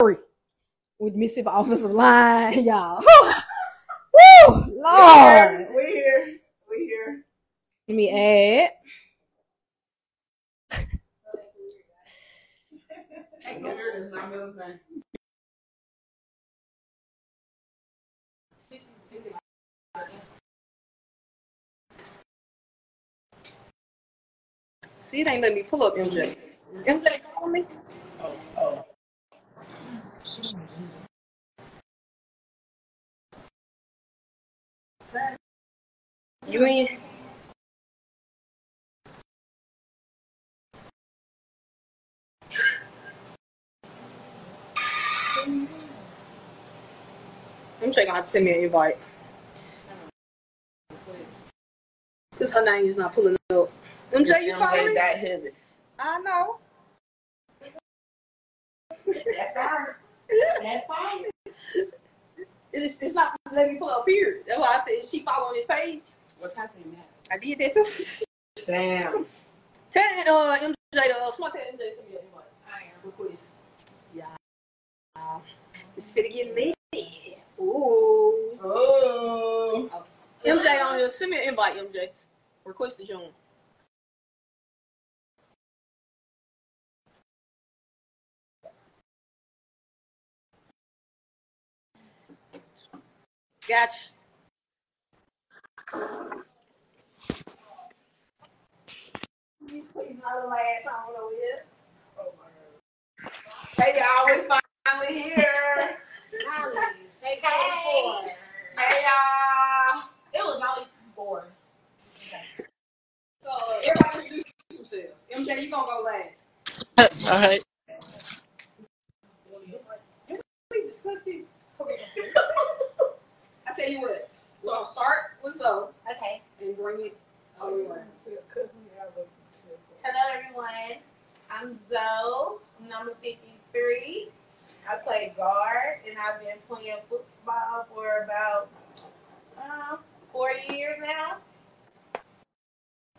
with Mississippi offensive line, y'all. Woo, Lord. We're here. We're here. Let me add. Here is my middle name. See, it ain't let me pull up MJ. Is MJ calling me? Oh, oh. You in? MJ gonna have to send me an invite. Cause her name is not pulling up. MJ, you calling that heavy. I know. That fine. It's, it's not letting me pull up here. That's why I said, is she following this page? What's happening now? I did that too. Damn. Tell uh, MJ, uh, somebody tell MJ send me an invite. I am. Request. Yeah. It's finna get lit. Ooh. Oh. MJ on here, send me an invite, MJ. Request to join. Gotcha. Please, please, not the last song over here. Hey y'all, we finally here. Take Hey. four. Hey y'all. It was only four. So, everybody introduce themselves. MJ, you gonna go last. Uh, all right. We discuss this. I tell you what, we're gonna start with Zoe Okay. and bring it all the way. Hello, everyone. I'm Zoe, number 53. I play guard, and I've been playing football for about uh, four years now.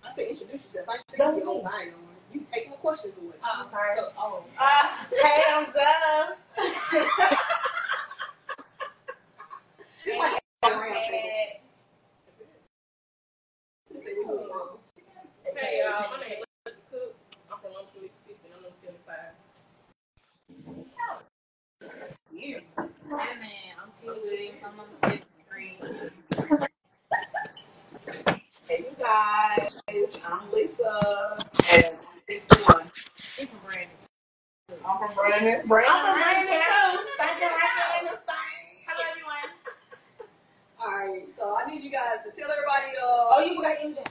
I said introduce yourself. I said you don't mind on. You take my questions away. Oh, I'm sorry. Oh. Uh, hey, I'm Zoe. It's like Hey y'all, my name is Cook. I'm from Lumps, Mississippi, and I'm on 75. Years. Hey, man. I'm T. Williams. I'm number 73. Hey you guys. I'm Lisa. I'm 61. I'm from Brandon. I'm from Brandon. Brandon. I'm from Brandon. All right, so I need you guys to tell everybody. Uh, Oh, you got MJ.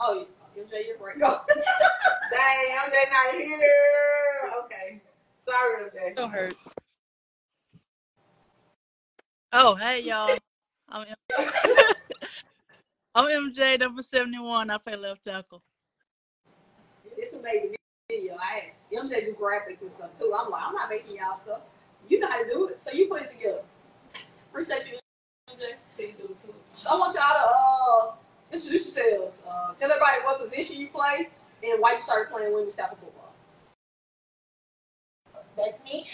oh, MJ, you're right. Go. Dang, I'm just not here. Okay. Sorry, MJ. Don't hurt. Oh, hey y'all. I'm MJ. I'm MJ, number 71. I play left tackle. this who made the video. I asked MJ do graphics and stuff too. I'm like, I'm not making y'all stuff. You know how to do it, so you put it together. Appreciate you, MJ. See you do too. So I want y'all to uh, introduce yourselves. Uh, tell everybody what position you play and why you started playing women's tackle football. That's me.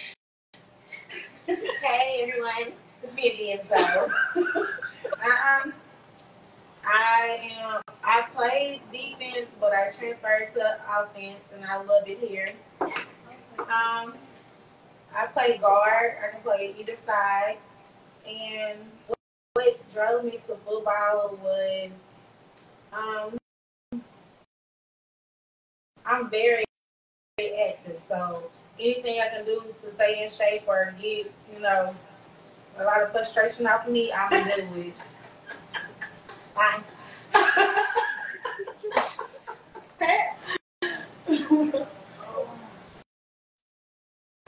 hey everyone, it's me again. So, um, I am. I played defense, but I transferred to offense, and I love it here. Um, I play guard. I can play either side, and what, drove me to football was, um, I'm very very active, so anything I can do to stay in shape or get, you know, a lot of frustration off of me, I'm gonna do it. Bye.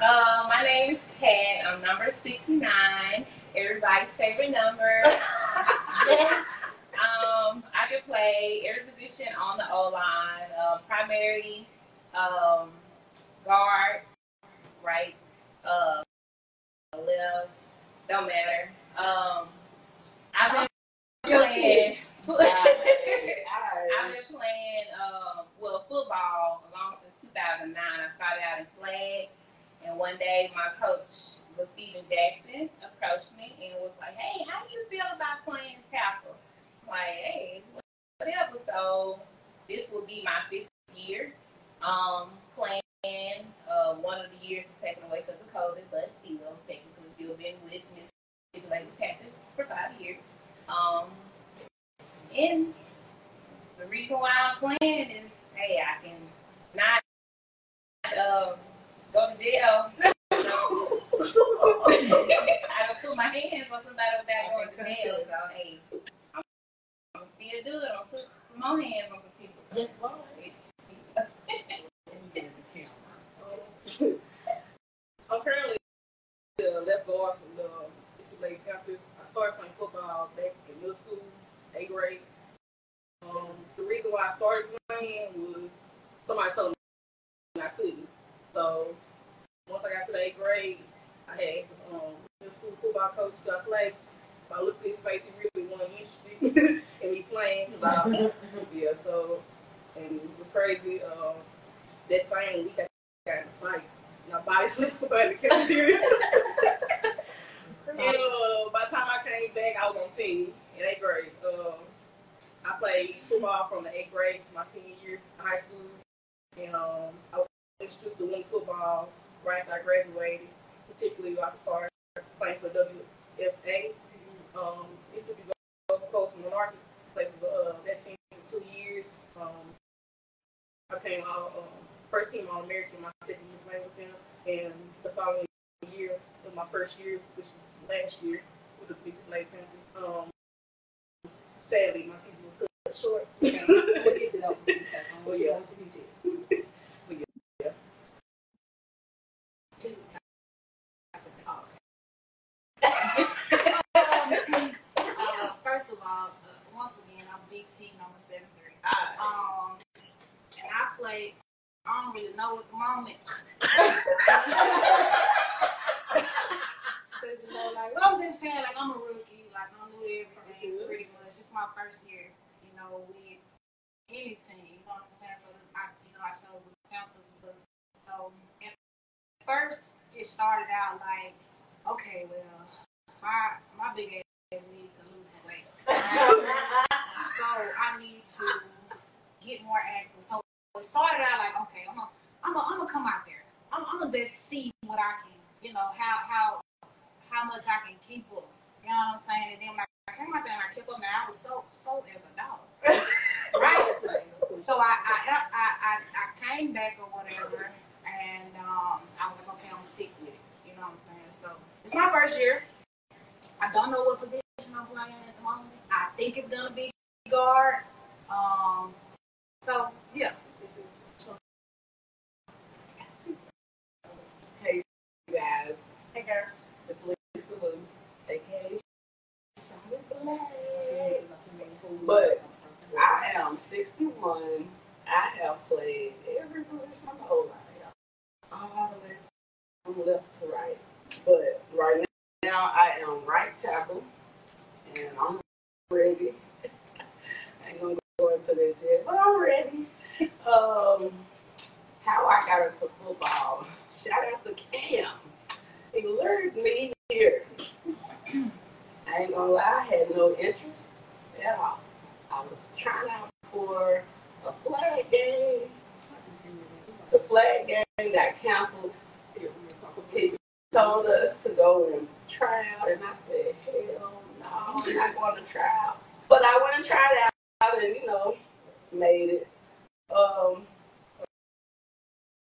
Uh, my name is Kat. I'm number 69. Everybody's favorite number. um, I can play every position on the O line. Um, primary, um, guard, right, uh, left, don't matter. Um, I've been playing. I've been playing um, well football along since 2009. I started out in flag, and one day my coach Steven Jackson approached me and was like, "Hey, how do you feel about playing tackle?" I'm like, "Hey, whatever." So this will be my fifth year um, playing. Uh, one of the years was taken away because of COVID, but still, technically, still been with Mississippi Lady Panthers for five years. Um, and the reason why I'm playing is, hey, I can not um, go to jail. So, I don't put my hands on somebody without going to jail. So, hey, I'm, I'm still do it. I'm put some more hands on some people. Yes, Lord. I'm currently the left guard from the Mississippi Lady Panthers. I started playing football back in middle school, eighth grade. Um, the reason why I started playing was somebody told me I couldn't. So once I got to the eighth grade, I had asked the um, school football coach to I play. If I looked at his face, he really wasn't interested in me playing. 'cause I- yeah, so and it was crazy. Um, that same week, I got in a fight. My body slipped somebody in the cafeteria. and uh, by the time I came back, I was on team in eighth grade. Um, I played football from the eighth grade to my senior year of high school. And um, I was introduced to winning football right after I graduated, particularly like far playing for WFA. Um, Mississippi Gulf Coast Monarchy. Played for uh, that team for two years. Um, I came out um, first team All American my second year playing with them, and the following year was my first year, which was last year with the Mississippi Panthers. Um, sadly, my season was cut short. We'll get to that.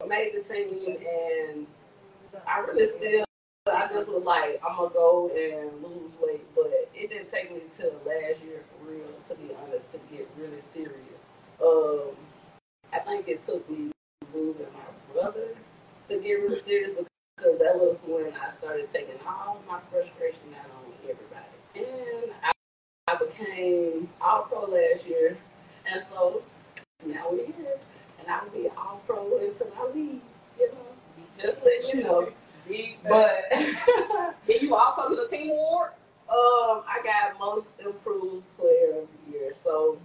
Made the team, and I really still, I just was like, I'm gonna go and lose weight, but it didn't take me till last year for real, to be honest, to get really serious. Um, I think it took me losing my brother to get really serious because that was when I started taking all my frustration out on everybody, and I, I became all pro last year, and so now we're here, and I'll be all pro until I leave, you know, just let you know. But Did you also get a team award? um, I got most improved player of the year, so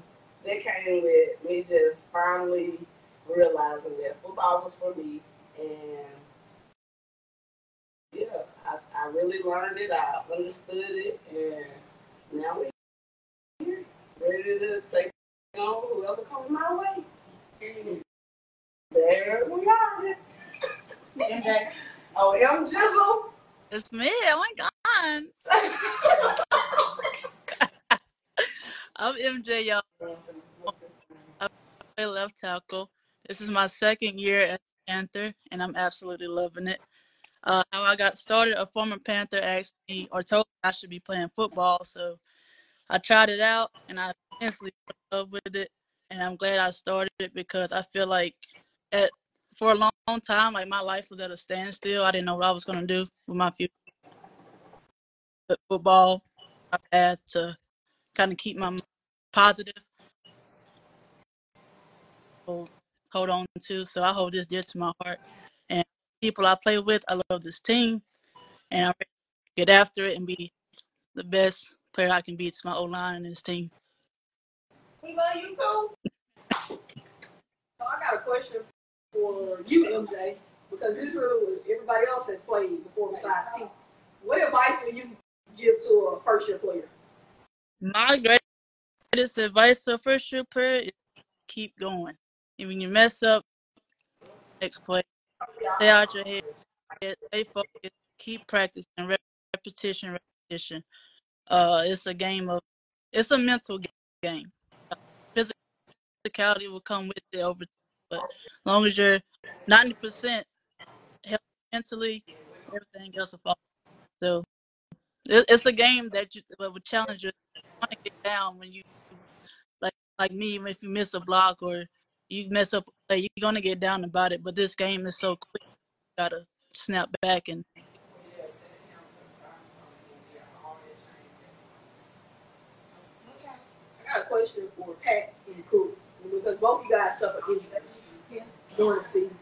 that came with me just finally realizing that football was for me, and yeah, I, I really learned it I understood it, and now we ready to take on whoever comes my way. There we are. MJ. Oh, M Jizzle. It's me. Oh my God. I'm MJ, y'all. I play left tackle. This is my second year as a Panther, and I'm absolutely loving it. Uh, how I got started, a former Panther asked me or told me I should be playing football, so I tried it out, and I instantly fell in love with it. And I'm glad I started it because I feel like at for a long, long time, like my life was at a standstill. I didn't know what I was to do with my future. But football, I had to kind of keep my positive, hold hold on to. So I hold this dear to my heart. And people I play with, I love this team, and to get after it and be the best player I can be to my O line and this team. We love you too. So I got a question for you, MJ, because this is really was everybody else has played before besides T. What advice would you give to a first year player? My greatest advice to a first year player is keep going. And when you mess up, next play, stay out your head, stay focused, keep practicing, repetition, repetition. Uh, it's a game of, it's a mental game. Physicality will come with it over, but as long as you're 90% healthy mentally, everything else will fall. So it, it's a game that you that will challenge you. You want to get down when you like like me. If you miss a block or you mess up, like, you're gonna get down about it. But this game is so quick. You gotta snap back and I got a question for Pat and Cool because both you guys suffered injuries during the season.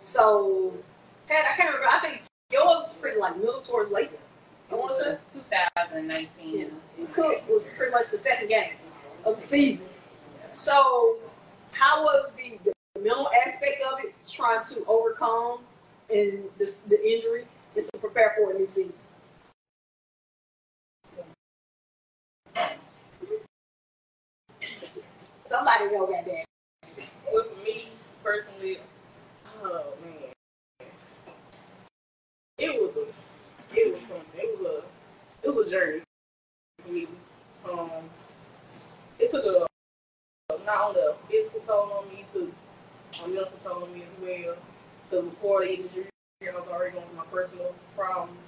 So, Pat, I can't remember. I think yours was pretty like middle towards late. I want to say. was 2019. Yeah. And Cook was pretty much the second game of the season. So, how was the, the mental aspect of it, trying to overcome and this, the injury and to prepare for a new season? Somebody know that that. Well, for me personally, oh man, it was a, it was something. It was a, it was a journey for me. Um, it took a not only a physical toll on me, to a mental toll on me as well. Because before the injury, I was already going through my personal problems,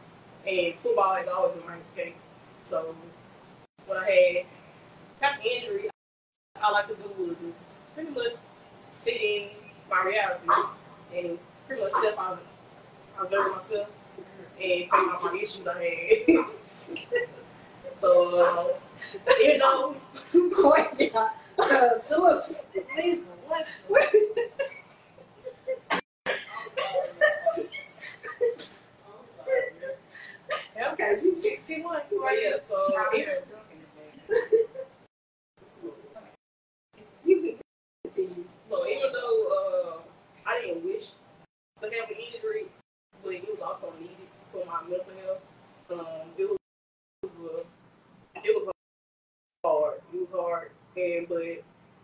and football has always been my escape. So when I had got the injury, all I could do was just pretty much sit in my reality and pretty much self observe myself and figure out my issues I had. so, uh, even though, Wait, yeah. Uh, Phyllis, please, what? okay, you see one. but yeah, so You can continue. so even though uh, Wish to have an injury, but it was also needed for my mental health. Um, it was, it was, uh, it was hard. It was hard, and but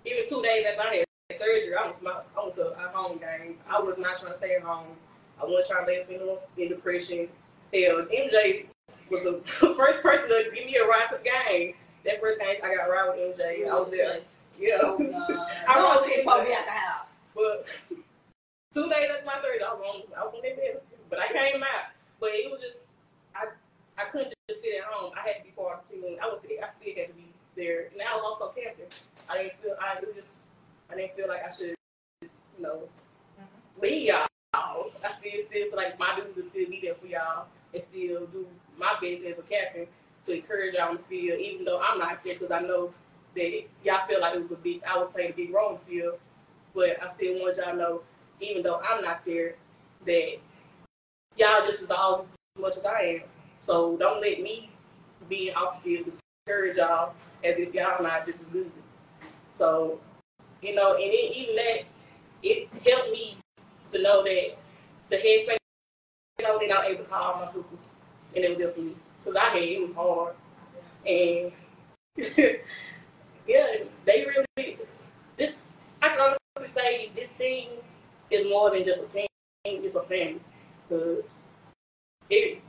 even two days after I had surgery, I went to my I went to a home game. I was not trying to stay at home. I wasn't trying to live in, in depression. Hell, MJ was the first person to give me a ride to the game. That first game I got a ride with MJ. I was there. Yeah. Oh, God. I know know she's supposed to be at the house. But two days after my surgery, I was on, I was on that bed, but I came out. But it was just, I, I couldn't just sit at home. I had to be part of the team. I was, I still had to be there, and I was also captain. I didn't feel, I it was just, I didn't feel like I should, you know, mm-hmm. leave y'all. I still, still feel like my duty to still be there for y'all and still do my best as a captain to encourage y'all on the field, even though I'm not there because I know that y'all feel like it was a big, I would play a big role in the field but I still want y'all to know, even though I'm not there, that y'all just as always as much as I am. So don't let me be off the field discourage y'all as if y'all not just as good. So, you know, and it, even that, it helped me to know that the headspace I was was able to call my sisters and it was there for me because I had it was hard, and yeah, they really this. I can honestly say this team is more than just a team; it's a family because it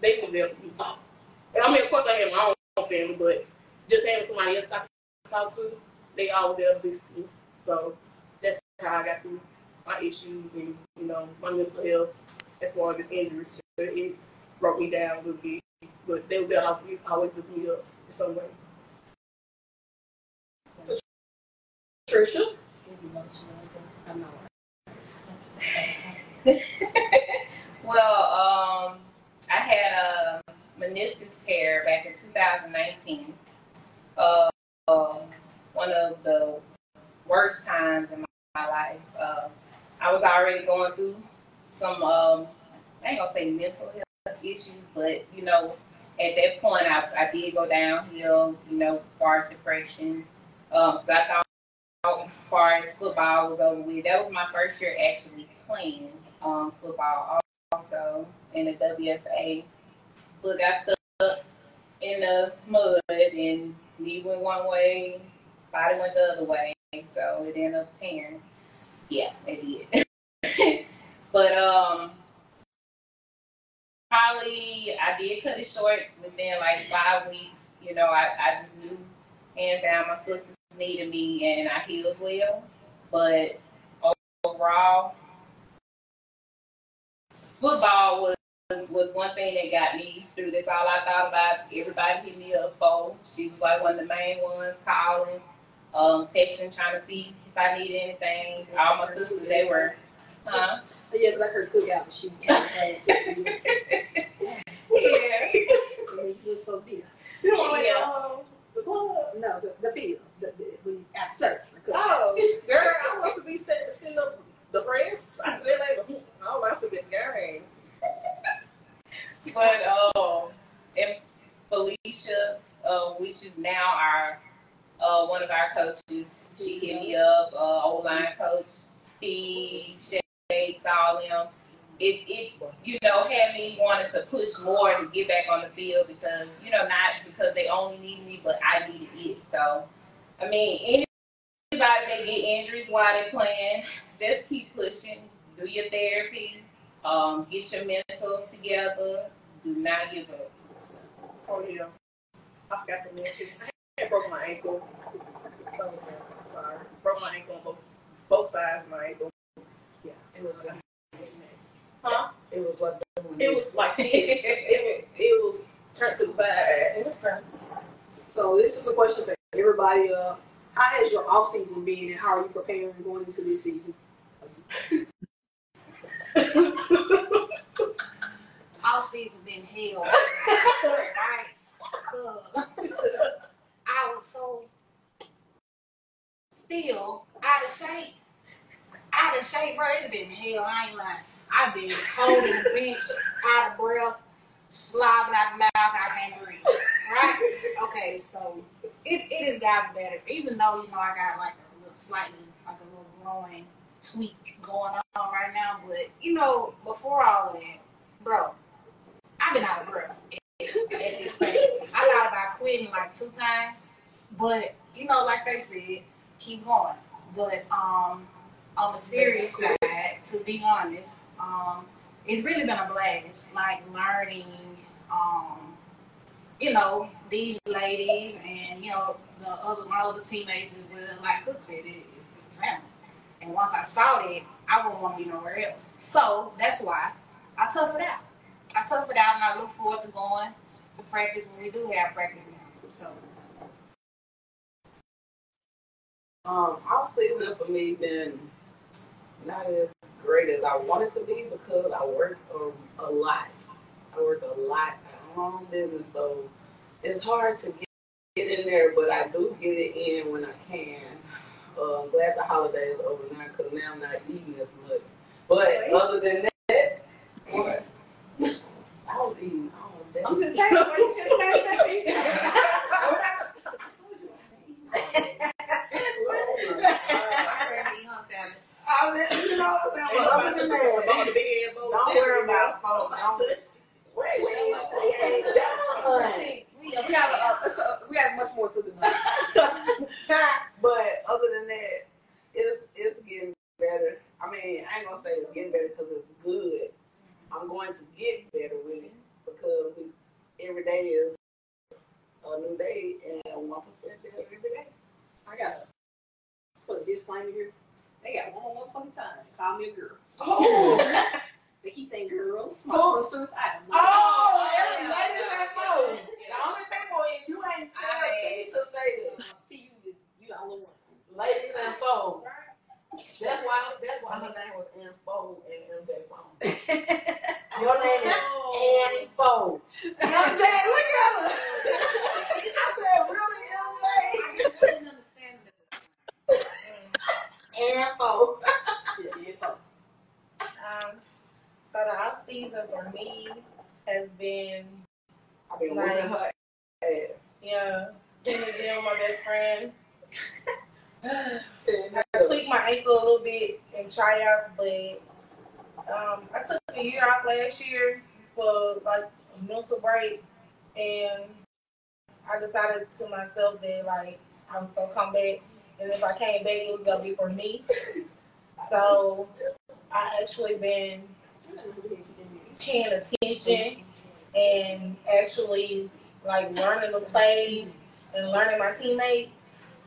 they were there for me. I mean, of course, I had my own family, but just having somebody else I can talk to, they all were there to listen to me. So that's how I got through my issues and you know my mental health as far as this injury. It broke me down a little bit, but they were there always, always lift me up in some way. Trisha? well, um, I had a meniscus tear back in 2019. Uh, uh, one of the worst times in my life. Uh, I was already going through some, um, I ain't gonna say mental health issues, but you know, at that point, I, I did go downhill, you know, as far as depression. Um, so I thought, as far as football was over with, that was my first year actually playing um, football also in the WFA. But got stuck in the mud and knee went one way, body went the other way. So it ended up tearing. Yeah, it did. but um probably I did cut it short within like five weeks. You know, I, I just knew hands down my sisters needed me and I healed well. But overall, football was was one thing that got me through this. All I thought about, everybody hit me up for. She was like one of the main ones calling, um, texting, trying to see if I needed anything. All my sisters, they were, huh? Yeah, because I heard school out, she Yeah. You were supposed to be there. You know, like, Yeah. um, the club. No, the, the field, the, the, we at search. Oh, girl, I want to be sitting, sitting up the press. I feel like, oh, I good game. But um, and Felicia, uh, which is now our uh, one of our coaches, she hit me up. Uh, O line coach Steve, Shakes, all them. It it you know had me wanting to push more to get back on the field because you know not because they only need me, but I needed it. So I mean anybody that get injuries while they're playing, just keep pushing. Do your therapy. Um, get your mental together. Do not give up. Oh, yeah. I forgot to mention. I broke my ankle. So, sorry. Broke my ankle on both, both sides of my ankle. Yeah, it was like, Huh? It was like It was like this. it, was, it was turned to the side. It was gross. So this is a question for everybody. Uh, how has your off season been, and how are you preparing going into this season? All season been hell. right? Because I was so still out of shape. Out of shape, bro. It's been hell. I ain't lying. I've been holding the bench, out of breath, slobbing out mouth. I can't breathe. Right? Okay, so it, it has gotten better. Even though, you know, I got like a little slightly, like a little growing tweak going on right now. But, you know, before all of that, bro, I've been out of breath at, at this point. I thought about quitting like two times, but you know, like they said, keep going. But um, on the serious side, to be honest, um, it's really been a blast. Like learning, um, you know, these ladies and you know the other my other teammates as well. Like Cook said, it, it's, it's a family. And once I saw it, I wouldn't want to be nowhere else. So that's why I tough it out. I tough it out and I look forward to going to practice when we do have practice now. So Um, off season for me been not as great as I wanted to be because I work a, a lot. I work a lot at home business, so it's hard to get, get in there, but I do get it in when I can. Uh, I'm glad the holidays are over now because now I'm not eating as much. But other than that, what? I was eating all day. I'm just saying, what you just I yeah, we have a, a, uh, uh, we have much more to do. but other than that, it's it's getting better. I mean, I ain't gonna say it's getting better because it's good. I'm going to get better with it because we, every day is a new day and one percent better every day. I got put a disclaimer here. They got one more fucking time. Call me a girl. Oh. They keep saying girls, my Oh. sisters. I don't know. oh, every lady that phone. The only people in you ain't tell T to say that. See, you just, you the only one. Ladies and phone. That's why. That's why her name was Ann Phone and MJ Phone. Your name is Annie Phone. MJ, look at her. I said, really, MJ? I didn't understand that. Ann Phone. Yeah, yeah, fuck. Um, so the off season for me has been I've been Like- whooping her ass. yeah, in the gym with my best friend. Sitting I there. tweaked my ankle a little bit in tryouts, but um, I took a year off last year for like a mental break, and I decided to myself that like I was gonna come back, and if I came back, it was gonna be for me. So I actually been paying attention and actually like learning the plays and learning my teammates.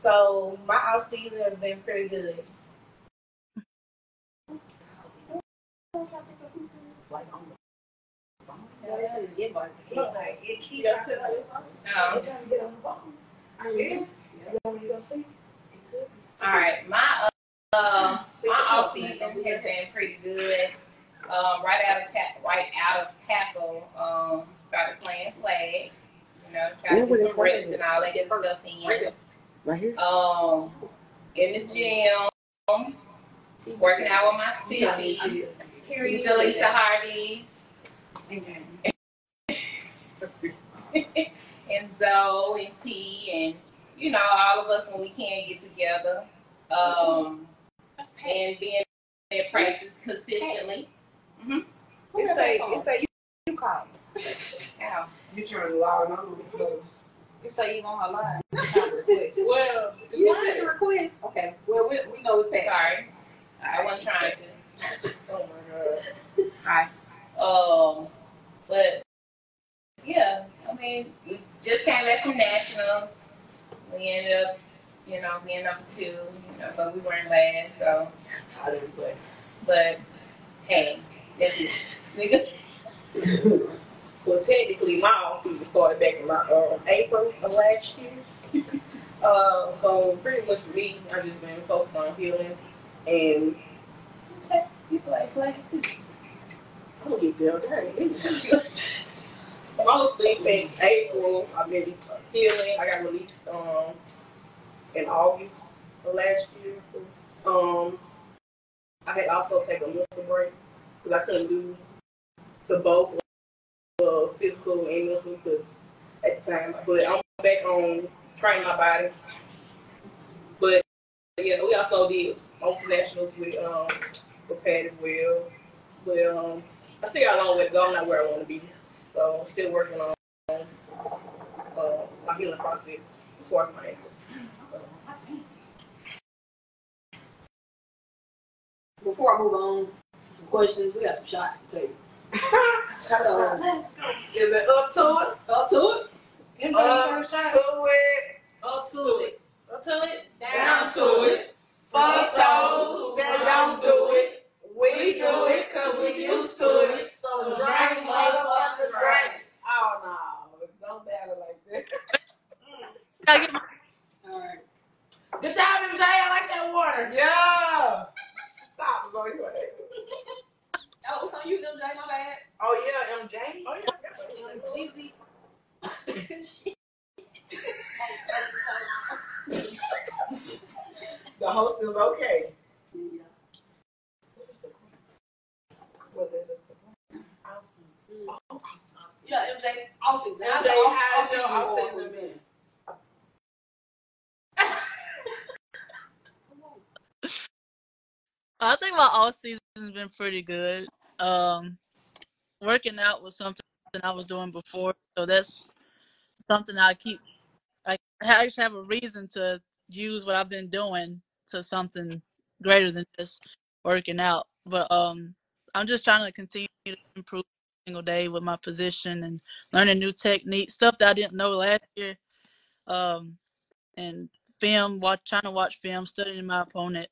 So my off season has been pretty good. All right, my uh, my off season has been pretty good. Um, right out of ta- right out of tackle, um, started playing flag. You know, got to get some reps and all that good stuff in. Right here. Um, in the gym, working out with my sissies, Jaleesa Hardy, and Zoe and T, and you know all of us when we can get together. Um, and being at practice consistently. It say it say you, you call me. Ow. You trying to log on? It say you on her line. It's not a request. Well, You sent the request? Okay. Well, we, we know it's passed. Sorry, I wasn't trying to. Oh my god. Hi. Um, but yeah, I mean, we just came back from nationals. We ended up, you know, being number two, you know, but we weren't last. So, I didn't play. but hey, that's it, nigga. Well, technically, my off season started back in my uh, April of last year. uh, so pretty much for me, I've just been focused on healing, and You play flag too. I'm gonna get there. Dang. Honestly, since April, I've been healing. I got released um in August of last year. Um, I had also taken a mental break because I couldn't do the both uh, physical and mental because at the time. But I'm back on training my body. But yeah, we also did on nationals with um with Pat as well. But um, I still got a long way to go. I'm not where I want to be. So I'm still working on uh, my healing process as far as my ankle. Before I move on to some questions, we got some shots to take. so, Is it up to it? up to it. Anybody Up to it. Up to it. Up to it. Down to it. Fuck those that don't do it. We do it because we used to it. So drink, motherfuckers, drink. Oh no, don't battle like that. Gotta get my- All right. Good job, MJ. I like that water. Yeah. Stop, it's on your head. Oh, it's on you, MJ. My bad. Oh yeah, MJ. Oh, yeah. That's on you. Jeezy. The host is okay. Yeah. MJ. MJ? I think my off season's been pretty good. Um, working out was something I was doing before, so that's something I keep. I actually have a reason to use what I've been doing to something greater than just working out. But um, I'm just trying to continue to improve single day with my position and learning new techniques, stuff that I didn't know last year. Um, and film, watch, trying to watch film, studying my opponent,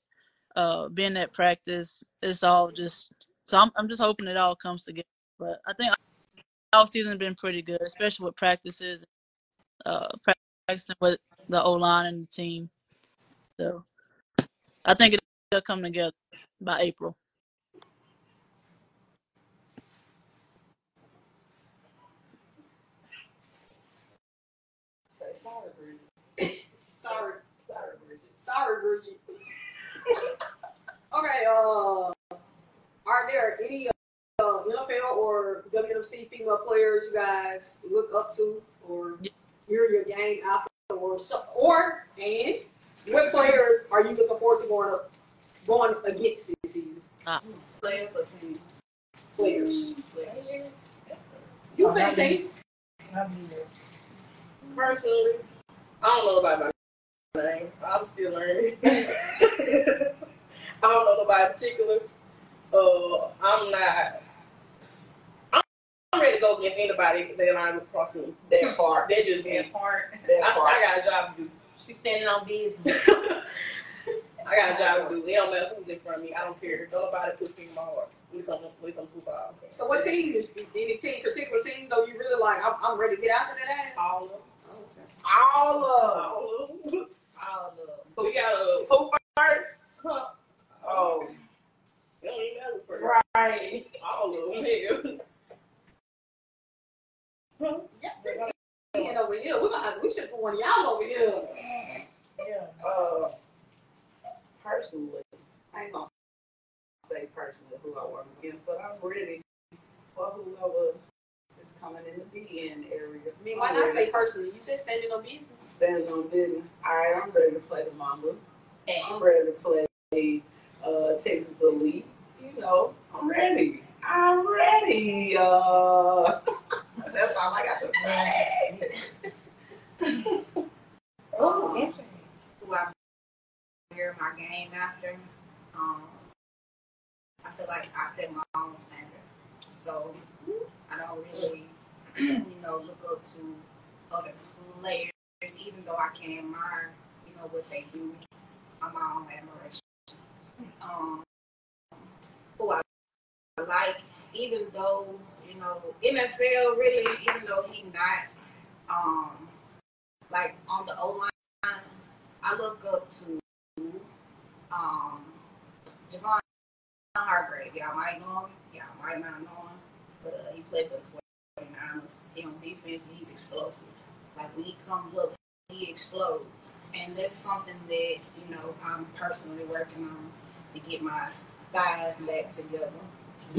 uh, being at practice. It's all just so I'm I'm just hoping it all comes together. But I think off season has been pretty good, especially with practices, uh, practicing with the O line and the team. So I think it'll come together by April. Say sorry, Bridget. Sorry, Sorry, Bridget. sorry, Bridget. okay. Uh, are there any uh, NFL or WNFC female players you guys look up to or Yeah. hear your game after or so, or and what players are you looking forward to going up going against this season? Players or team? Players. Players. You say teams. Personally, I don't know about my name. I'm still learning. I don't know nobody in particular. Uh, I'm not. I'm, I'm ready to go against anybody that line across me. That part. They just me. That part. I, That part. I got a job to do. She's standing on business. I got a job to do. It don't matter who's in front of me. I don't care. Don't nobody put me in my heart. We come, we come football. So what team is any team particular team though you really like? I'm, I'm ready to get after that. All of them. All of them. All of them. All of them. We got a who first? Huh. Oh. It don't even matter first. Right. All of them. Hell. Huh? And over here, we gonna have, we should put one of y'all over here. Yeah. Uh, personally, I ain't gonna say personally who I work against, but I'm ready for whoever is coming in the DN area. I mean, why not say personally? You said standing on business. standing on business? All right, I'm ready to play the Mambas. And I'm ready to play uh, Texas Elite. You know, I'm ready. I'm ready. Uh, that's all I got to say. Oh, interesting. who I hear my game after. Um, I feel like I set my own standard, so I don't really, you know, look up to other players, even though I can admire, you know, what they do. I'm my own admiration. Um, who I like, even though you know NFL really, even though he not, um, like on the O line. I look up to um, Javon Hargrave. Y'all might know him. Y'all might not know him. But uh, he played for the 49ers. He on defense and he's explosive. Like when he comes up, he explodes. And that's something that, you know, I'm personally working on to get my thighs back together.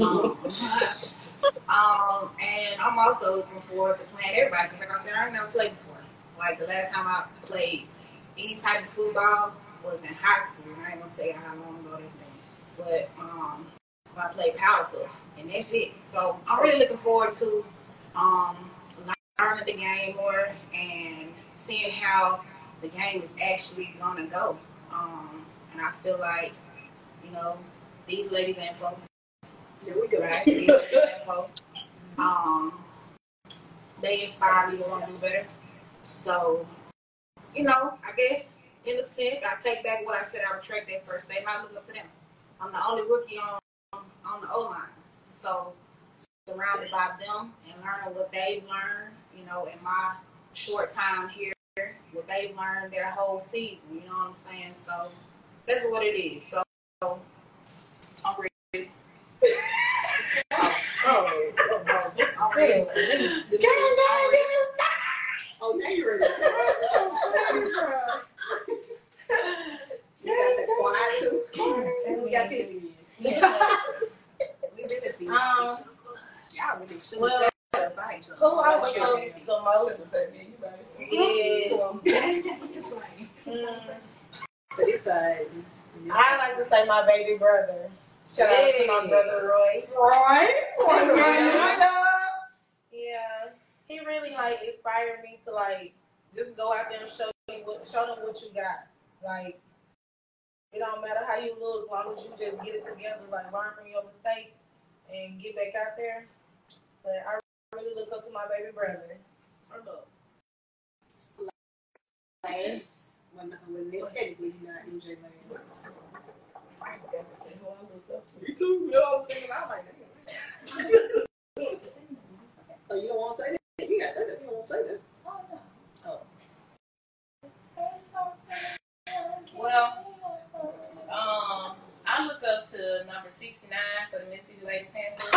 Um, um, and I'm also looking forward to playing everybody because, like I said, I ain't never played before. Like the last time I played any type of football was in high school. I ain't gonna tell you how long ago that's been, but um, I played powder puff, and that's it. So I'm really looking forward to um, learning the game more and seeing how the game is actually gonna go. Um, and I feel like, you know, these ladies ain't for Here we go. right? These ain't for. Um, they inspire me to want to do better. So, you know, I guess in a sense, I take back what I said. I retract that first statement. I look up to them. I'm the only rookie on on the O line, so surrounded by them and learning what they've learned. You know, in my short time here, what they've learned their whole season. You know what I'm saying? So that's what it is. So I'm ready. Oh, oh, oh. I'm ready. Oh, now you're ready. You got the quiet too. We got this. we Um, Y'all really should well. Who I look up the most is Mm, For this side. I like to say my baby brother. Shout out to my brother Roy. Roy. Yeah, he really like inspired me to like just go out there and show you what show them what you got. Like it don't matter how you look, as long as you just get it together, like learn from your mistakes and get back out there. But I really look up to my baby brother. Turn up. Last. When, when they, technically not MJ last. I forgot to say who I look up to. Me too. You know, I was thinking, I'm like. Oh, you don't want to say that? You got to say that. You don't want to say that. Oh. Well, um, I look up to number 69 for the Mississippi Lady Panthers.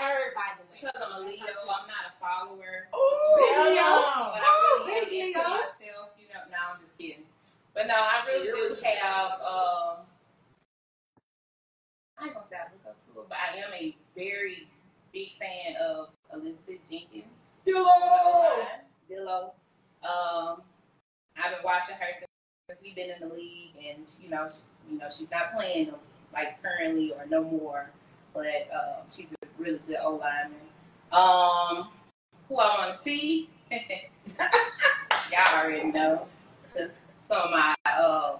Heard, by the way. Because I'm a Leo, I'm not a follower. Hell no. But I really am big Leo. myself, you know. No, I'm just kidding. But no, I really do have. Um, I ain't gonna say I look up to her, but I am a very big fan of Elizabeth Jenkins. Dillo! Dillo. Um, I've been watching her since, since we've been in the league, and you know, she, you know, she's not playing the league, like currently or no more, but um, she's a really good O lineman. Um, who I want to see? Y'all already know, because some of my um,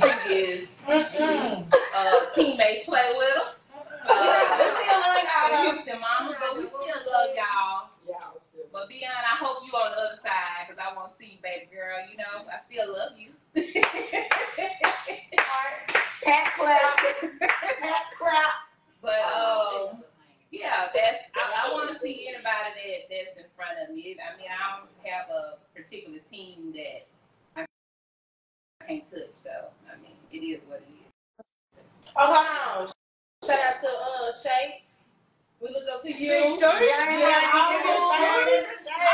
previous uh, teammates play with them. Uh, Houston Mama, but we still love y'all. Yeah, But Beyond, I hope you on the other side because I want to see you, baby girl. You know, I still love you. Pat clap. Pat clap. but um, yeah, that's I, I want to see anybody that that's in front of me. I mean, I don't have a particular team that I can't touch. So I mean, it is what it is. Oh, hold on. Shout out to uh Shay. We look up to you. Big Shay. Yeah, yeah,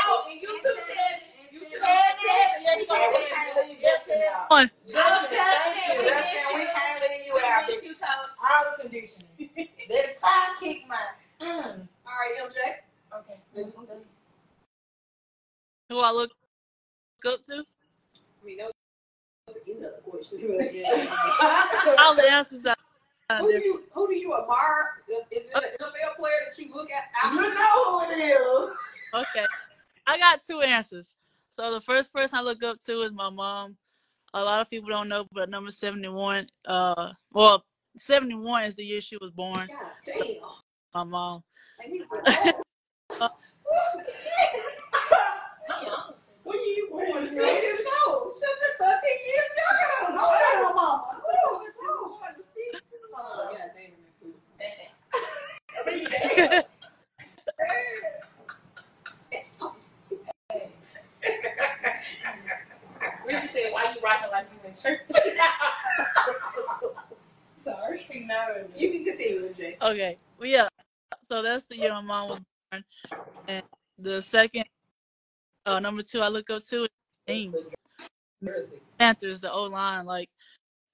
Oh, and you too, Teddy. You too, Yeah, Teddy. yeah, we can't leave Justin out. On. Justin, Oh, thank you. Justin, we Justin, miss you. can't leave you We out. miss you, coach. All the conditioning. The top kick my. Mm. All right, MJ. Okay. Who I look up to? I mean, that was the end of the question. All the answers are Uh, who, do you, who do you admire? Is it uh, an NFL player that you look at? You know who it is. Okay. I got two answers. So the first person I look up to is my mom. A lot of people don't know, but number 71, uh, well, 71 is the year she was born, God damn. my mom. Like, we- oh. When you born? Six years old. Shut the 13 years younger. Oh, my mama. Oh, God damn it. I mean, We just said, why you rocking like you in church? Sorry. She knows. You can continue, MJ. Okay. Well, yeah. So that's the year my mom was born. And the second, uh, number two I look up to is the team. Panthers, the O line. Like,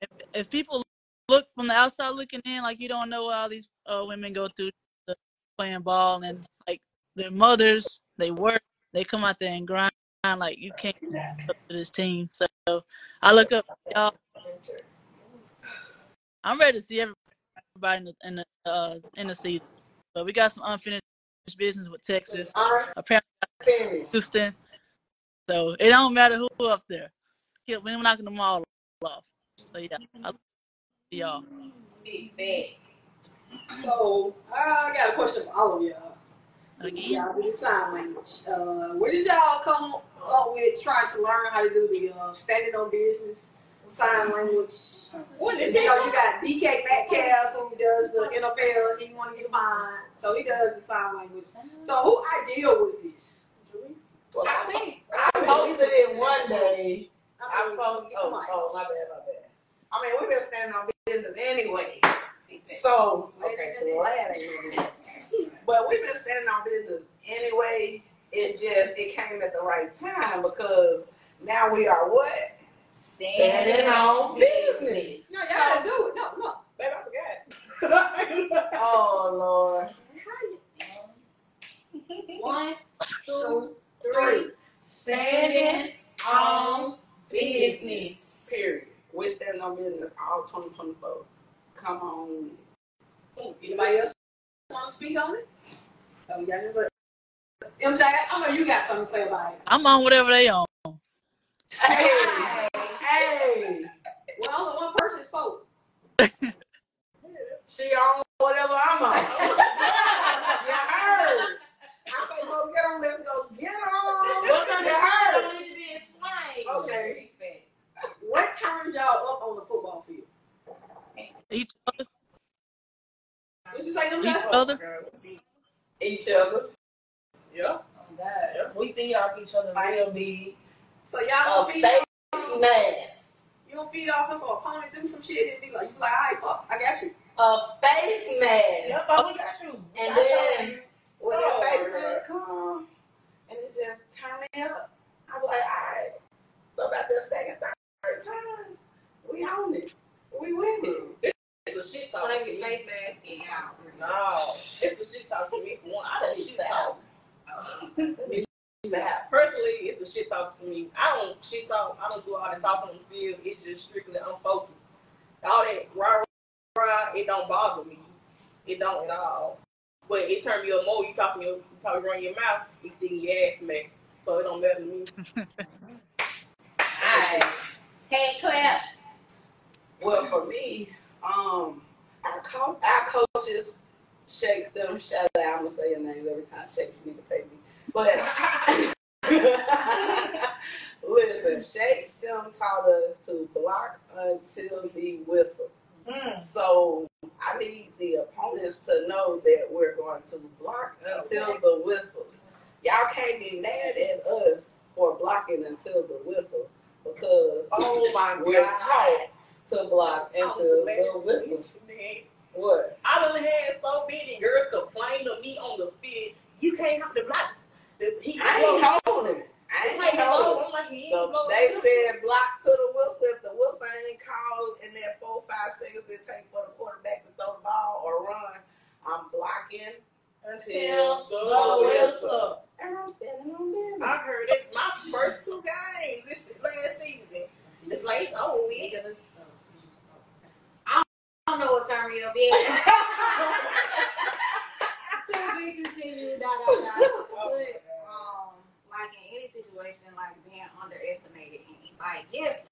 if, if people look from the outside looking in, like you don't know what all these uh, women go through to playing ball, and like their mothers, they work, they come out there and grind. Like you can't look up to this team. So I look up y'all. I'm ready to see everybody in the in the, uh, in the season, but we got some unfinished business with Texas. Apparently. Houston. So it don't matter who up there. Yeah, We're knocking them all off. So yeah, I love y'all. Big fat. So, I got a question for all of y'all. Again. Y'all do the sign language. Uh, where did y'all come up with trying to learn how to do the uh, standing on business sign language? What You know, you got DK Metcalf who does the NFL. He want to get fined, so he does the sign language. So, who idea was this? Well, I think I posted it one day. I mean, posted. Oh, oh, my bad, my bad. I mean, we've been standing on business anyway. So, okay, glad I ain't. But we've been standing on business anyway. It's just, it came at the right time because now we are what? Standing on business. No, y'all gotta do it. No, no. Baby, I forgot. oh, Lord. One, So, three. Standing on business. Period. We're standing on business all 2024. Come on. Anybody else want to speak on it? Oh, yeah, just like, MJ, I know you got something to say about it. I'm on whatever they on. Hey, hey. Well, only one person spoke. she on whatever I'm on. you heard. I say go get on, let's go get on. What's on you heard? Don't need to be explained. Okay. What time y'all up on the football field? Each other? Each other. Yeah. Oh, God. We feed off each other real big. So y'all A don't feed face mask. you don't feed off if an opponent do some shit and be like you be like, all right, fuck, I got you. A face mask. Yep, oh, we got you. We And got then you. when Oh, your face my mask come and it just turn it up, I'm like, all right. So about the second, third time, we own it. We win it. It's a shit So they be me. face masking out. No, it's a shit talk to me. For one, I don't shit talk. Personally, it's the shit talk to me. I don't shit talk. I don't do all the talking on the field. It's just strictly I'm focused. All that rah rah, it don't bother me. It don't at all. But it turn me up more. You talking your, you talking around your mouth. You sticking your ass man. So it don't matter to me. Alright. Hey, clap. Well, for me, um, our, co- our coaches shakes them. Shout out, I'm gonna say your names every time. Shakes, you need to pay me. But listen, shakes them taught us to block until the whistle. Mm. So I need the opponents to know that we're going to block until the whistle. Y'all can't be mad at us for blocking until the whistle because Oh my we're god. taught to block until the whistle. What? I done had so many girls complain to me on the field. You can't have the block. The, he I ain't holding it. I ain't like holding it. hello. I'm like, he ain't So they the said block to the whistle. If the whistle ain't called in that four five seconds it take for the quarterback to throw the ball or run, I'm blocking Until the the whistle. whistle. And I'm standing on business. I heard it my first two games this last season. It's like, oh, we I don't know what turn me up yet. to be continued, da da da. But um, like in any situation, like being underestimated, like yes,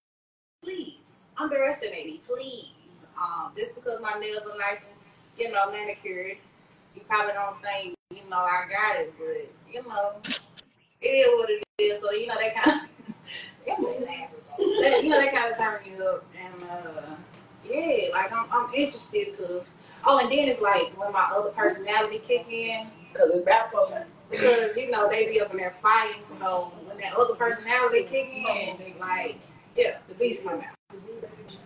please underestimate me, please. Um, just because my nails are nice and you know manicured, you probably don't think you know I got it, but you know it is what it is. So you know they kind of. you know, they kind of turn me up, and uh, yeah, like I'm, I'm interested to. Oh, and then it's like when my other personality kick in, Cause it's bad for me. because you know they be up in there fighting. So when that other personality kick in, like yeah, the beast come out.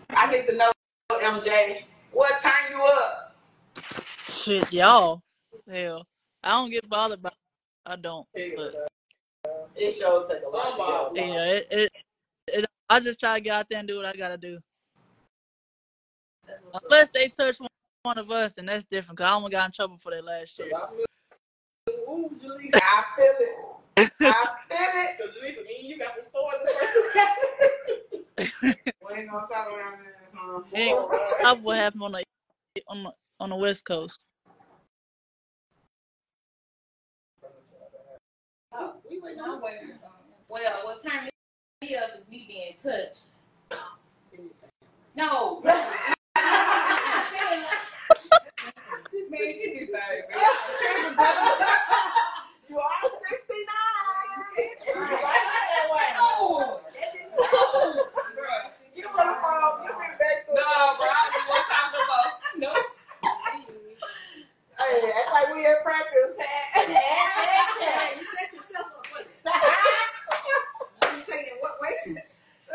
I need to know, MJ, what time you up? Shit, y'all. Hell, I don't get bothered by. It. I don't. But It shows take a lot. to get yeah, it, it, it. I just try to get out there and do what I gotta do. That's what's up. Unless they touch one, one of us, then that's different. Cause I almost got in trouble for that last year. Ooh, Jaleesa. I feel it. I feel it. Because Jaleesa, me and you got some stories in the first two games. We ain't gonna talk around this, huh? Hey, I what happened on the on the on the West Coast. We nowhere. Um, well, what turned me up is me being touched. No. Man, get this out of here. You are 69. Oh, You wanna fall? You went back to no, bro. I don't want time to go. No. Hey, act like we in practice, Pat. Hey, you set yourself up for this. I'm saying what way?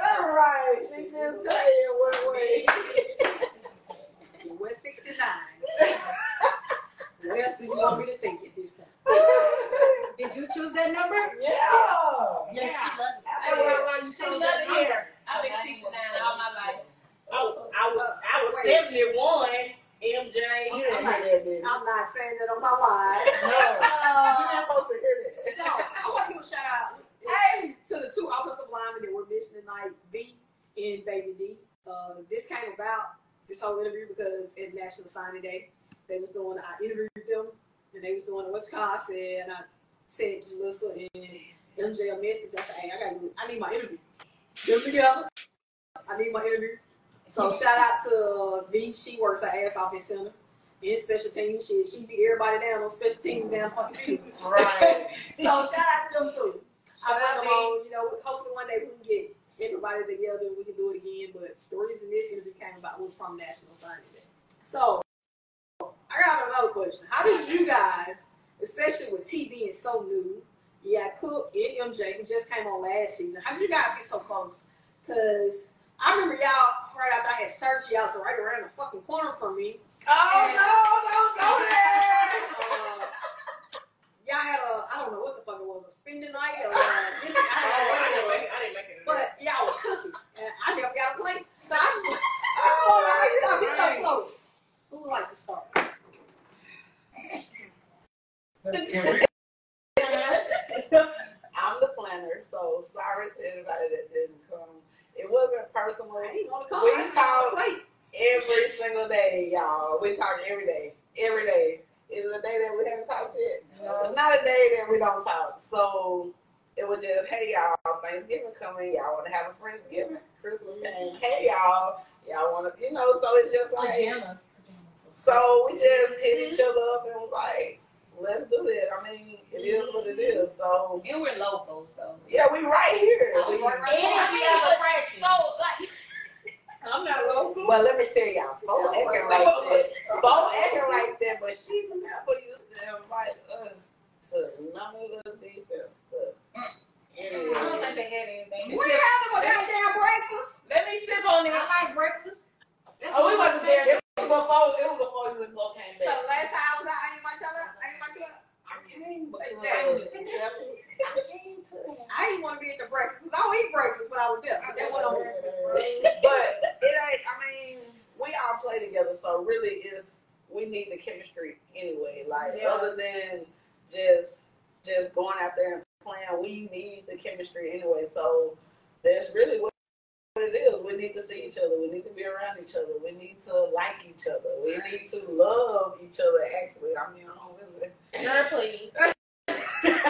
All right, she can tell you what way. We're 69. what else do you want me to think at this point? Did you choose that number? Yeah. Yeah. That's That's why why why you She chose love that it number. here. I've been 69 all my life. I, I was I was 71, MJ. I'm not that bitch. I'm not saying that on my live. No. You're not supposed to hear So that. I want to give a shout out hey, to the two offensive linemen that were missing tonight, B and Baby D. Uh, this came about this whole interview because at National Signing Day they was doing I interviewed them and they was doing what's called I said and I said to Melissa and MJ a message. I said, hey, I got I need my interview. Get them together. I need my interview. So shout out to V. She works her ass off in center. In special teams, she she beat everybody down on special teams down fucking. Right. So shout out to them too. I Shout out, love them on. You know, hopefully one day we can get everybody together and we can do it again. But the reason this interview came about was from National Signing Day. So I I got another question. How did you guys, especially with T being so new, yeah, Cook and MJ who just came on last season, how did you guys get so close? Because I remember y'all right after I had surgery, y'all was right around the fucking corner from me. Oh And- no, don't go there. Uh, y'all had a, I don't know what the fuck it was, a spending night or uh, dinner, I don't know what it didn't was. make it. I didn't make it. But y'all were cooking, and I never got a plate. So I just, I just wonder how you got get so close. Who would like to start? I'm the planner, so sorry to anybody that didn't come. It wasn't personal. I ain't gonna come. We I just got a talk every single day, y'all. We talk every day. Every day. Is it a day that we haven't talked yet? It's not a day that we don't talk. So it was just, hey y'all, Thanksgiving coming, y'all wanna have a Friendsgiving? Christmas mm-hmm. came, hey y'all, y'all wanna you know, so it's just like Pajamas. Pajamas. so we just hit each mm-hmm. other up and was like, let's do it. I mean, it is what it is. So And we're local, so. yeah, we right here. Oh, We right And right if we ever. So, like, I'm not local. Well, let me tell y'all, Bo acting like that. Bo acting like that, but she never used to invite us to none of the defense stuff. Mm. I don't think Anyway. they had anything. We having a goddamn breakfast. Let me sip on it. I like breakfast. That's Oh, we wasn't there. It was before. It was before you and Bo came So back. the last time I was out, I ain't my child. I ain't my child. I came Exactly. I didn't want to be at the breakfast because I don't eat breakfast when I was there. That went on. but it ain't. I mean, we all play together, so really, is we need the chemistry anyway. Like Yeah. other than just just going out there and playing, we need the chemistry anyway. So that's really what it is. We need to see each other. We need to be around each other. We need to like each other. We need to love each other. Actually, I mean, I don't really. Girl, please.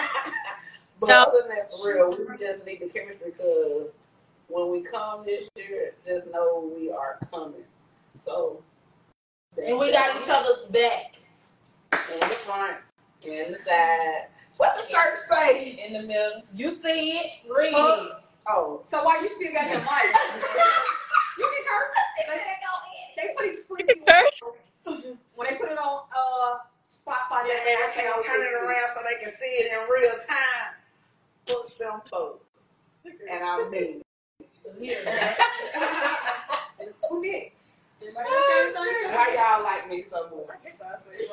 but No. other than that, for real, we just need the chemistry because when we come this year, just know we are coming. So, And we got each other's back. in the front, in the side. What the shirt say? In the middle. You see it, read Uh, it. Oh, So why you still got your mic? you can curse. They, they put it explicitly when they put it on uh Spotify. yeah, they I say can't all turn it this. around so they can see it in real time. Fuck them folks. And I mean, Who next? Anybody oh, else got anything? shit. why y'all like me so much? I guess I say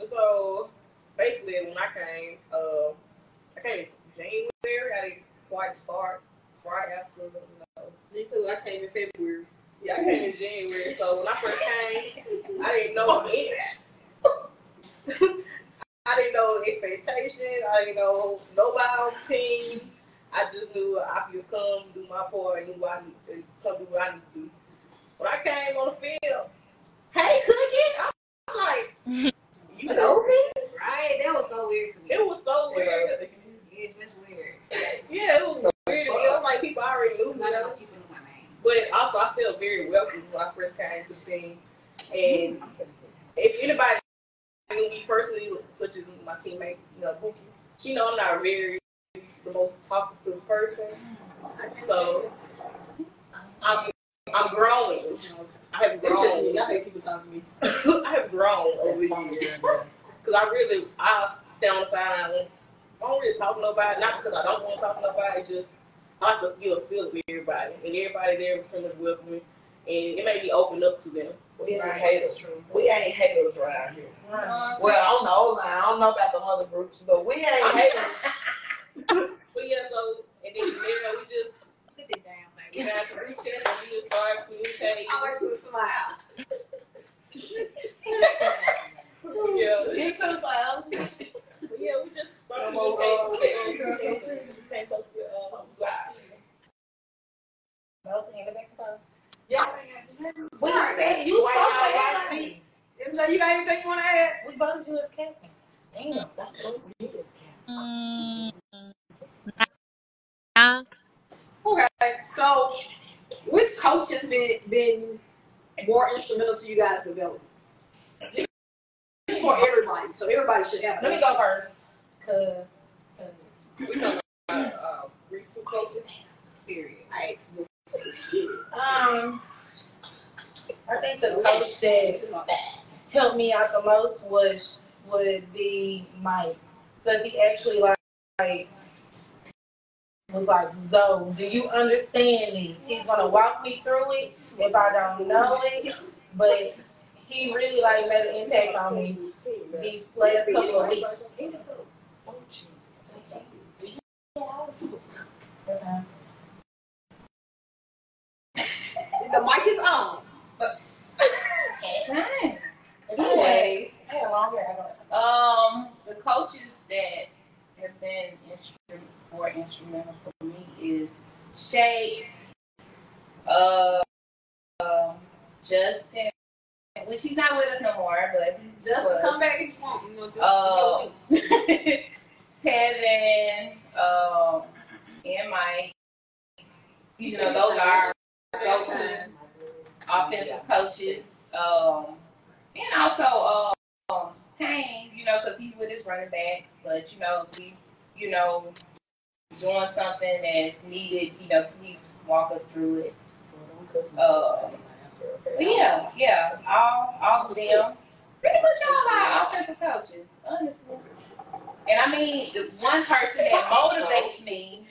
so. so basically, when I came, uh, I came in January. I didn't quite start right after. You know, Me too. I came in February. yeah, I came in January. So when I first came, I didn't know it. I didn't know expectations. I didn't know nobody team. I just knew I could just come do my part and do what I need to come do what I need to do. When I came on the field, hey, cooking, I'm like, you know me? Right? That was so weird to me. It was so weird. It's just weird. Yeah, it was weird. It was like people already knew me. don't keep it my name. But also, I felt very welcome when I first came to the team. And if anybody knew me personally, such as my teammate, you know, Bookie, she know I'm not very the most talkative person. Mm, so I'm I'm growing. I have It's just me. grown. I hate people talking to me. I have grown over the years. Because I really, I stay on the sideline. I don't really talk to nobody. Not because I don't want to talk to nobody. Just I like to get a feel of everybody, and everybody there was friendly with me, and it made me open up to them. We ain't Right, haters. true. We ain't haters around here. Right. Well, on the O line, I don't know about the other groups, but we ain't haters. But yeah, so and then there we just Put it down, we baby. to reach out and we just started communicating. I like to smile. Yeah, Me too, Bob. But yeah, we just started communicating. and we just came close to uh, side. Both hand it back to Bob. Yeah. We said you Why supposed to y'all ask me. MJ, you got anything you want to add? We voted you as captain. Damn. That's what we is, Cam. Mm, nah. Okay, so which coach has been been more instrumental to you guys' development? This is for everybody, so everybody should have. Let me go first. Cause, cause We talking about uh, recent coaches. period. I asked them shit. Um, I think the coach that helped me out the most was would be Mike, because he actually like, like was like, Zoe, do you understand this? He's gonna walk me through it if I don't know it, but he really like made an impact on me these last couple of weeks. The mic is on. Anytime. Anyways, Um, the coaches that have been instru- more instrumental for me is Shakes, uh, um, Justin, which he's not with us no more, but Just was. come back if you want. You know, just Uh, Tevin, um, and Mike. You know, those are our go-to offensive coaches. Um, and also, um, Kane, you know, because he's with his running backs. But, you know, if we, you know, doing something that's needed, you know, he walk us through it. Uh, yeah, yeah, all, all of them. Pretty much all our offensive coaches, honestly. And I mean, the one person that motivates me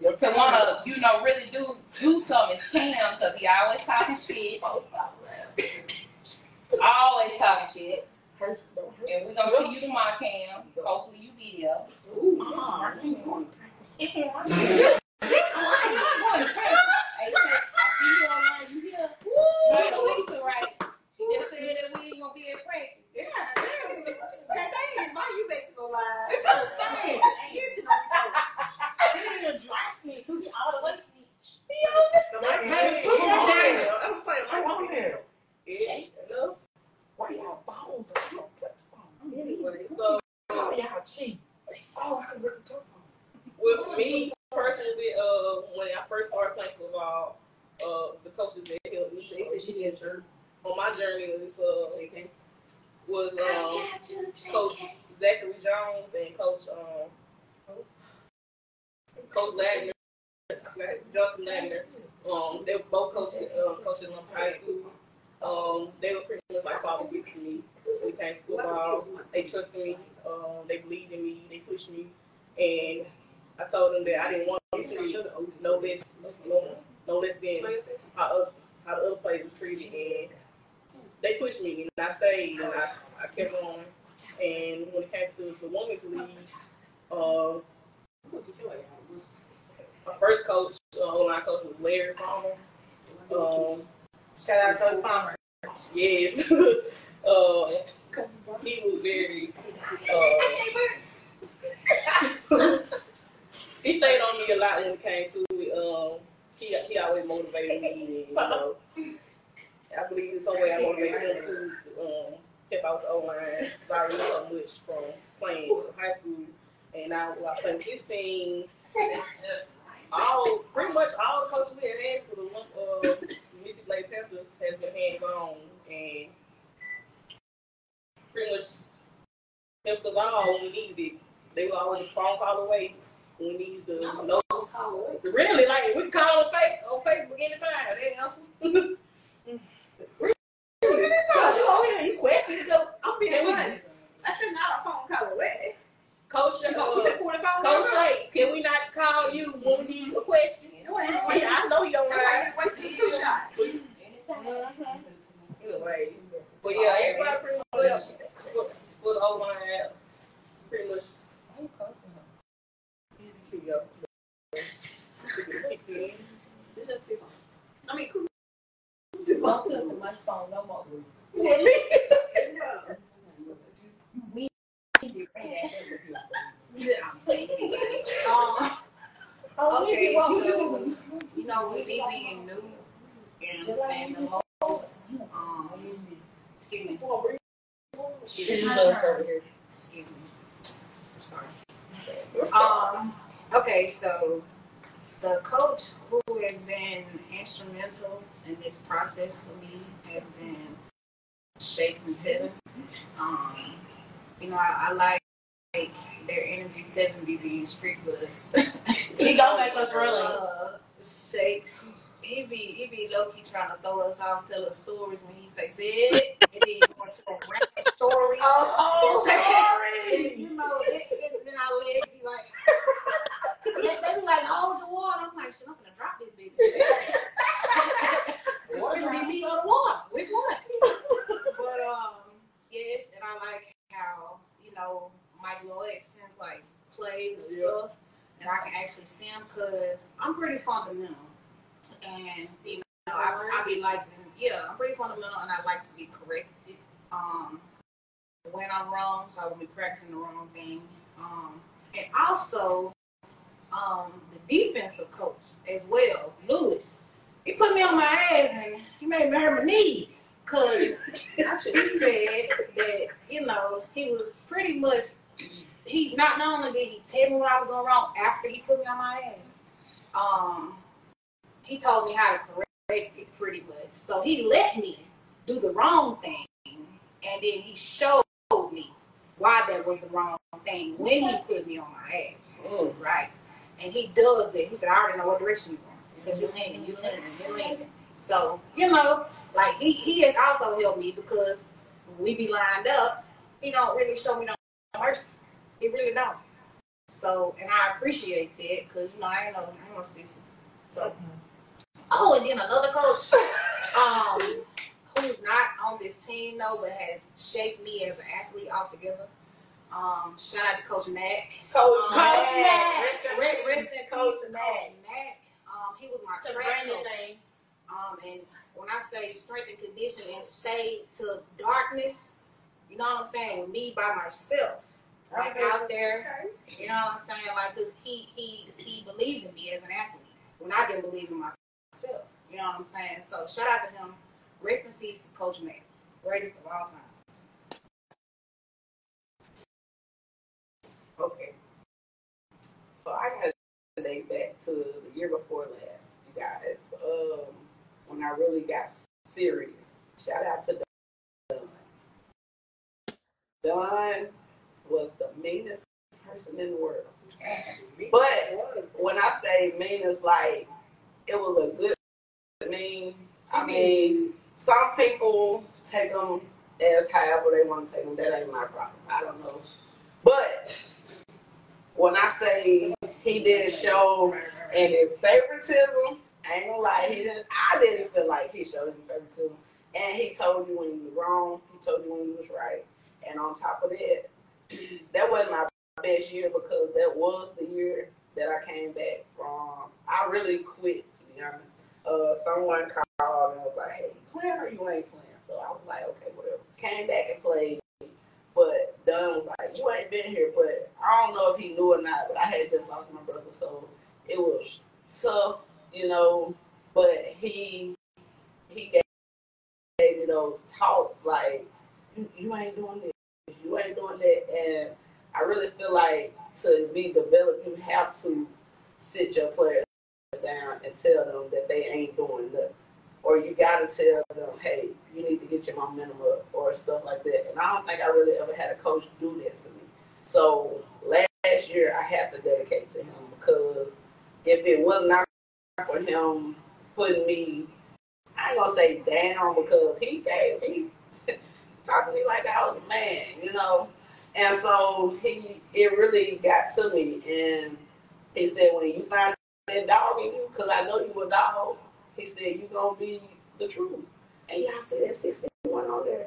to want to, you know, really do do something is Cam because he always talking shit. Always talking shit. And we're going to see you tomorrow, Cam. Hopefully you be there. Hey, Anyway, so Oh, y'all cheap. Oh, I can look. With me personally, uh, when I first started playing football, uh, the coaches that helped me, They said she did sure. on my journey was uh, was um, Coach Zachary Jones and Coach um, Coach Ladner, Jonathan Ladner. Um, they were both coaches, um, coaching in high school. Um, they were pretty much like father figures to me when it came to football. They trusted me. Um, they believed in me. They pushed me, and I told them that I didn't want them to no less, no, no less than how other, how the other players was treated, and they pushed me, and I stayed, and I, I kept on. And when it came to the women's league, uh, my first coach, uh, O-line coach was Larry Palmer. Um, Shout out to Palmer. yes, uh, he was very. Uh, he stayed on me a lot when it came to it. Um, he he always motivated me. You know, I believe in some way I motivated him to, to um, help out the O line. I learned so much from playing in high school, and I play with this team, all pretty much all the coaches we have had for the uh, Mississippi Lady Panthers has been hands on and pretty much helped us all when we needed it. They were always a phone call away we needed to know. Really, like we can call on Facebook on Facebook anytime. They answer. oh yeah, you question it though. I'm being honest. I said not a phone call away. Coach, You uh, said put a phone Coach call can we not call you when we need a question? Yeah, I know you don't mind. That's why you wasted two shots. Anytime. But yeah, everybody pretty much the O line. Pretty much. I mean, cool. We okay, so you know, with me being new and saying the most, um, excuse me, excuse me, excuse me, sorry. Um, okay, so the coach who has been instrumental in this process for me has been Shakes and Tevin. Um, you know, I, I like their energy. Tevin be being with us. He gonna make us run. Uh, Shakes, he be he be low key trying to throw us off, tell us stories when he say said, and then he going to a random story. Oh, sorry. you know, it, it, then I let it be like, they, they be like, hold your water. I'm like, shit, I'm gonna drop this bitch. It's gonna be me or the water. Which one? but um, yes, and I like how you know Mike Lloyd sends like plays and Yeah. stuff, and I can actually see him because I'm pretty fundamental, and you know I, I be like, yeah, I'm pretty fundamental, and I like to be corrected. Um, when I'm wrong, so I won't be practicing the wrong thing. Um, and also, um, the defensive coach as well, Lewis. He put me on my ass and he made me hurt my knees. Cause he said that, you know, he was pretty much he not, not only did he tell me what I was going wrong after he put me on my ass, um, he told me how to correct it pretty much. So he let me do the wrong thing and then he showed me why that was the wrong thing when he put me on my ass. Mm. Right. And he does that. He said, I already know what direction you're going because you're leaning, you're leaning, you're leaning. So, you know, like he, he has also helped me because when we be lined up, he don't really show me no mercy. He really don't. So, and I appreciate that because, you know, I ain't no, I ain't no sissy. So, oh, and then another coach, um, who's not on this team though, but has shaped me as an athlete altogether. Um, shout out to Coach Mack. Coach, Um, Coach Mack. Rest, rest in Coach Mack. Coach Mack. Um, he was my It's a track coach. thing. Um, and when I say strength and conditioning and shade to darkness, you know what I'm saying? With me by myself, like out there, you know what I'm saying? Like, cause he he he believed in me as an athlete when I didn't believe in myself. You know what I'm saying? So shout out to him. Rest in peace, Coach Mack, greatest of all times. Okay. So I got to date back to the year before last, you guys. Um, when I really got serious. Shout out to Don. Don was the meanest person in the world. But when I say meanest, like it was a good I mean. I mm-hmm. mean, some people take them as however they want to take them. That ain't my problem. I don't know. But when I say he didn't show any favoritism, I ain't gonna lie, he didn't. I didn't feel like he showed any favoritism, and he told you when you was wrong. He told you when you was right. And on top of that, that wasn't my best year because that was the year that I came back from. I really quit, to be honest. Uh, someone called and was like, "Hey, you playing or you ain't playing?" So I was like, "Okay, whatever." Came back and played, but Dunn was like, "You ain't been here." But I don't know if he knew or not. But I had just lost my brother, so it was tough, you know. But he he gave, gave me those talks like, "You, you ain't doing this, you ain't doing that," and I really feel like to be developed, you have to sit your players down and tell them that they ain't doing nothing. Or you gotta tell them, hey, you need to get your momentum up or stuff like that. And I don't think I really ever had a coach do that to me. So last year I have to dedicate to him because if it was not for him putting me, I ain't gonna say down because he gave me talking to me like I was a man, you know. And so he, it really got to me. And he said, when you find that dog in you, because I know you a dog, he said, you going to be the truth. And y'all see that 61 on there?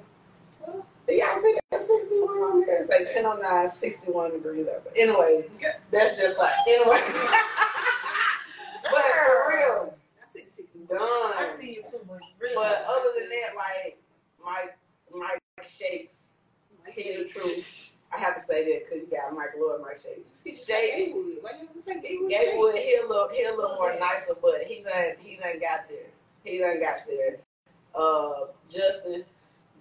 Do y'all see that 61 on there? It's like 1009, 61 degrees. Anyway, that's just like, anyway. but for real, I see the 60. done. I see you too, but really. But other than that, like, Mike, Mike Shakes, he the truth. I have to say that because you got Mike Lloyd, Mike. Shakes, Gatewood. Why you say Gatewood? Gatewood, he a little, he a little more nicer, but he done, he done got there. He done got there. Uh, Justin,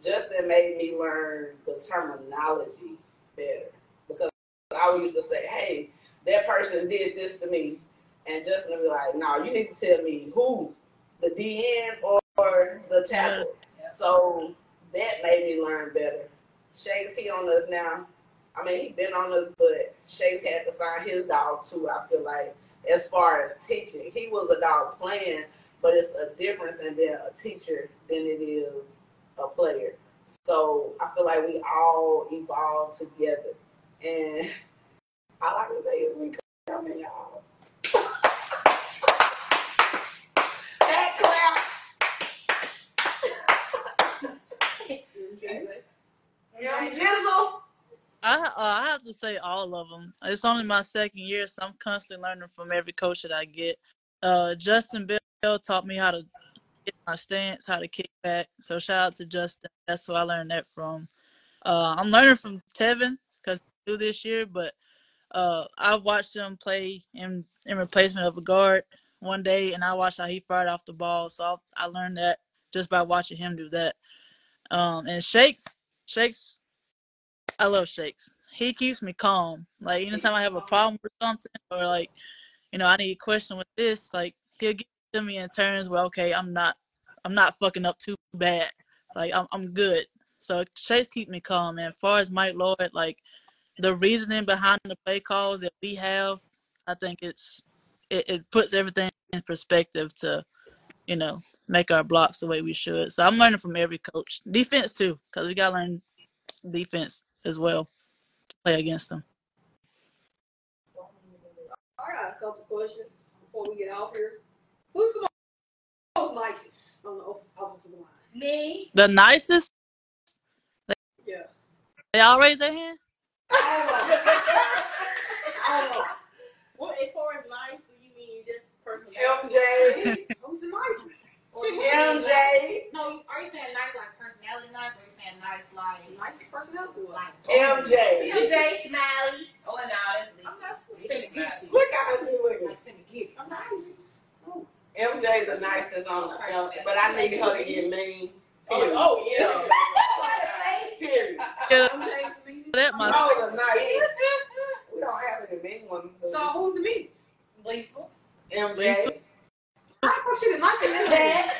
Justin made me learn the terminology better because I used to say, "Hey, that person did this to me," and Justin would be like, "No, you need to tell me who, the DN or the tackle." So that made me learn better. Shakes, he on us now. I mean, he's been on us, but Shakes had to find his dog too. I feel like, as far as teaching, he was a dog playing, but it's a difference in being a teacher than it is a player. So I feel like we all evolve together, and all I can say is we coming, y'all. That clap. Yeah, Jizzle. I uh, I have to say all of them. It's only my second year, so I'm constantly learning from every coach that I get. Uh, Justin Bill taught me how to get my stance, how to kick back. So shout out to Justin. That's who I learned that from. Uh, I'm learning from Tevin because do this year, but uh, I watched him play in in replacement of a guard one day, and I watched how he fired off the ball. So I, I learned that just by watching him do that. Um, and Shakes, Shakes, I love Shakes. He keeps me calm. Like anytime I have a problem with something, or like, you know, I need a question with this, like he'll give it to me in turns where okay, I'm not, I'm not fucking up too bad. Like I'm, I'm good. So Shakes keep me calm. And as far as Mike Lloyd, like the reasoning behind the play calls that we have, I think it's, it, it puts everything in perspective to, you know, make our blocks the way we should. So I'm learning from every coach. Defense too, because we gotta learn defense as well to play against them. I got a couple questions before we get out here. Who's the most nicest on the off- offensive line? Me. The nicest, Yeah. they all raise their hand. What as far as nice, do you mean just personality? MJ. Who's the nicest? MJ. No, are you saying nice like personality nice, or are you saying nice like Nicest personality wise. like oh, oh, MJ. MJ, Smiley. Oh, no, that's Lee. I'm not sweet. finna get you? Look how you looking. Like finna get you. I'm not sweet. Oh. MJ the nicest on the but I need her to get mean. Oh, Period. oh yeah. Period. Yeah, I'm James the meanest. that my No, the nicest. We don't have any mean ones. So who's the meanest? Lisa. MJ. I thought she the nicest. Pat.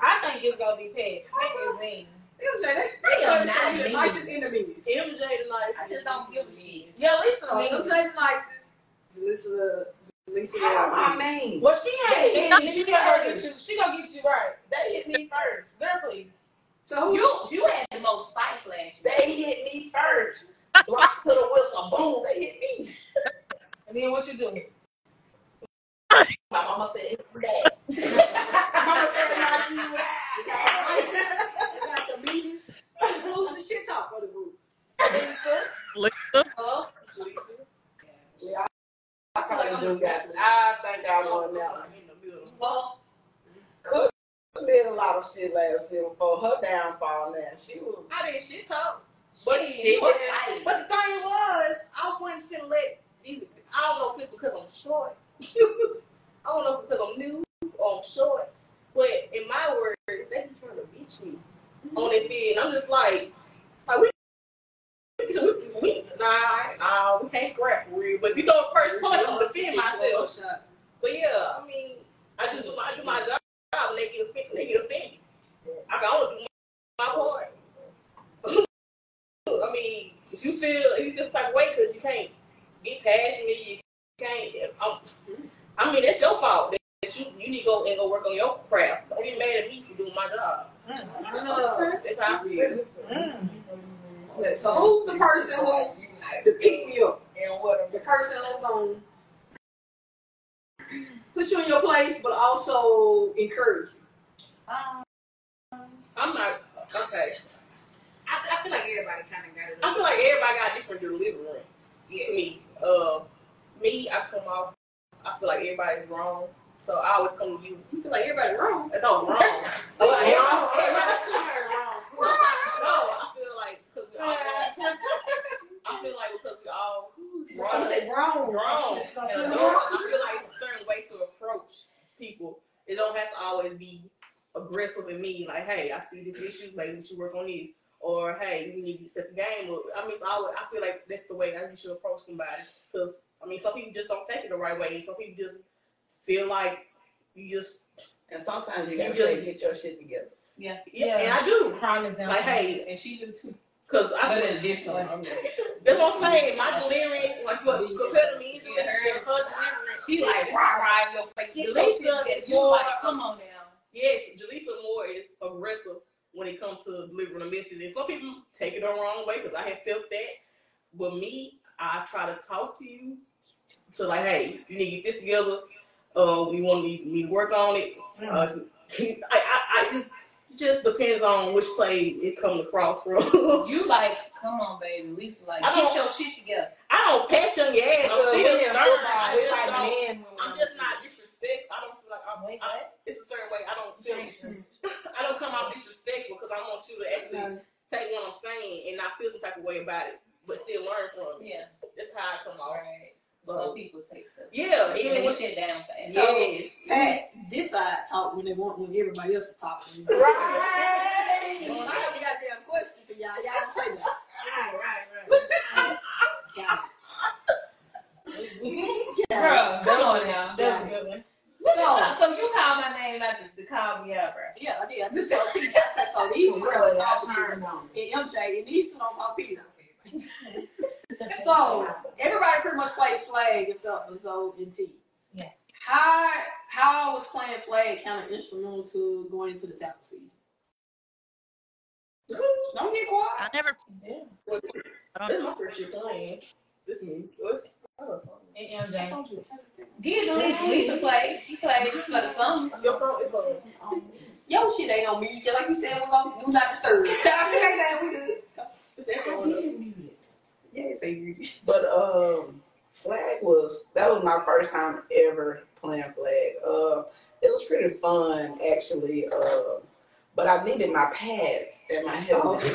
I think it's gonna be Pat. Pat is mean. MJ, they, They are they not say the mean. nicest and the meanest. MJ the nicest. I just don't give a shit. Yeah, Lisa So mean. MJ the nicest. Lisa, Lisa How am I mean? Well, she ain't They She gonna first. get you. She gonna get you right. They hit me first. Girl, please. So who's You, you had the most fights last year. They hit me first. Block to the whistle. Boom. They hit me. And then what you do? My mama said, Dad. Mama said knock you out. Got the meanest. Who's the shit talk for the group? Lisa. Oh, Lisa. Yeah, I probably do got. I think I won that one. in the middle. well, Cook did a lot of shit last year before her downfall now. She was I didn't shit talk. but But she was fighting. But the thing was, I wasn't finna let these. I don't know if it's because I'm short. I don't know if because I'm new or I'm short. But in my words, they be trying to beat me on that field. And I'm just like, like we, we, we, nah, nah, we can't scrap for real. But if you go first punch, I'm gonna defend myself. But yeah, I mean, I just do my, I do my job and they get offended. They get offended. I can only do my part. I mean, if you still if you still type way because you can't get past me, you can't. I'm, I mean, that's your fault. That that you you need to go and go work on your craft. Don't get mad at me for doing my job. That's how I feel. Yeah, So who's the person who's to pick me up and what the person who's gonna put you in your place, but also encourage you. Um, I'm not okay. I, I feel like everybody kind of got it. I feel like everybody got different deliverance. To me, uh, me, I come off. I feel like everybody's wrong, so I always come to you. You feel like everybody wrong. Uh, No, wrong. Well, everybody- everybody- No, I feel like because we all. I feel like because we all wrong. say wrong. wrong. And I feel like it's a certain way to approach people. It don't have to always be aggressive and me. Like, hey, I see this issue. Maybe we should work on this. Or hey, you need to step the game. I mean, it's always. I feel like that's the way that you should approach somebody. Because I mean, some people just don't take it the right way, and some people just feel like you just. And sometimes you You gotta just- say, get your shit together. yeah. Yeah, and I do. Prime example. Like, hey, and she do too. Cause I But feel in a different way. That's what I'm saying. My delivery, like for compared to me, Yeah, her- her delivery, She like rah rah in your face. Get Jaleesa is more- like, come on now. Yes, Jaleesa Moore is aggressive when it comes to delivering a message. And some people take it the wrong way because I have felt that. But me, I try to talk to you to like, hey, you need to get this together. Uh, we want me, me to work on it. Uh, I, I, I just it just depends on which play it comes across from. You like, come on, baby. Lisa, like, I get don't- your shit together. I don't pat on your ass. I'm still stern. I we just like don't- men when I'm just not disrespect. I don't feel like I'm. Wait, I, it's a certain way. I don't feel. I don't come out disrespectful because I want you to actually take what I'm saying and not feel some type of way about it, but still learn from it. Yeah, That's how I come all off. right. So Some people take stuff. yeah, even lay when shit down fast. yes, Pat, this side talk when they want when everybody else is talking. Right. Well, I have a goddamn question for y'all. Y'all don't say that. Right, right, right. Got it. Bro, come on now. That's a good one. So, So you call my name like to, to call me out, bro. yeah, I did. I just told T. I said, so these two Really, don't I talk to you. on. And MJ, and these two don't talk either. So, everybody pretty much played flag except for Zoe and T. Yeah. How how was playing flag kind of instrumental to going into the tackle season? Don't get quiet. I never. Yeah. I this don't is my first year playing. This me. What's And I MJ. told you. Give the Lisa. Lisa played. She played for the summer. your phone is on. Yo, shit ain't on me. Just like you said, it was on Do Not Disturb. I see that we good. It's everyone. Did mute it. Yeah, it's a good. But um, flag was that was my first time ever playing flag. Uh, it was pretty fun actually. Uh, but I needed my pads and my helmet.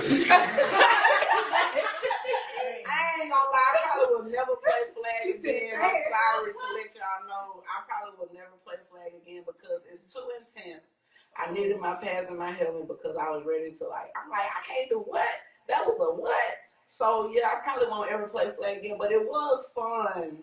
I ain't gonna lie, I probably will never play flag again. I'm sorry to let y'all know. I probably will never play flag again because it's too intense. I needed my pads and my helmet because I was ready to like. I'm like, I can't do what? That was a what? So yeah, I probably won't ever play flag again. But it was fun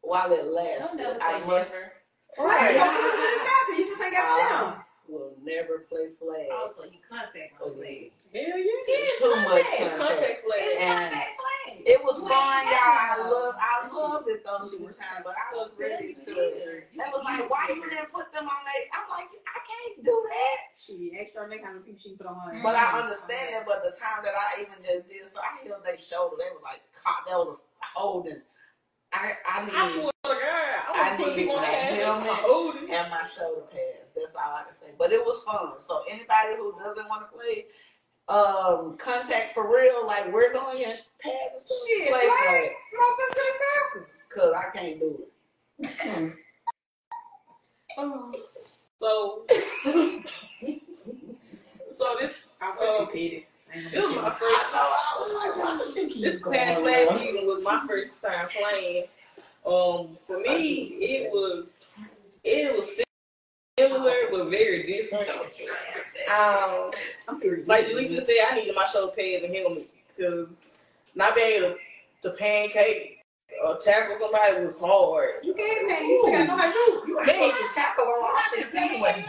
while it Don't lasted. never I say must- never. Right. You just do the tackle. You just ain't got shit on. I will never play flag. Also, you contact my leg. Hell yeah. It's too much contact. contact. Contact play. It's And- contact play. It was fun, y'all. I love, I loved it those two times, but I was ready to. They was like, "Why you didn't put them on they?" I'm like, "I can't do that." She extra make how many people she put on her. But I understand that. But the time that I even just did, so I held their shoulder. They were like, "Caught." That was holding. I I need I swear to God, I I want to put need my helmet. And my shoulder pads. That's all I can say. But it was fun. So anybody who doesn't want to play um contact for real, like we're going and pads and stuff, Shit, flag. flag. Motherfuckers. Cause I can't do it. Um, so, so this I'm um, repeated. this was my first. I know. I was like, why does she keep This past on? last season was my first time playing. Um, for me, it was it was similar but very different. Um, I'm period. like Lisa said, I needed my shoulder pads and helmet because not being able to, to pancake or tackle somebody was hard. You can't man. You still gotta know how to do. You ain't supposed to tackle on offense anyway.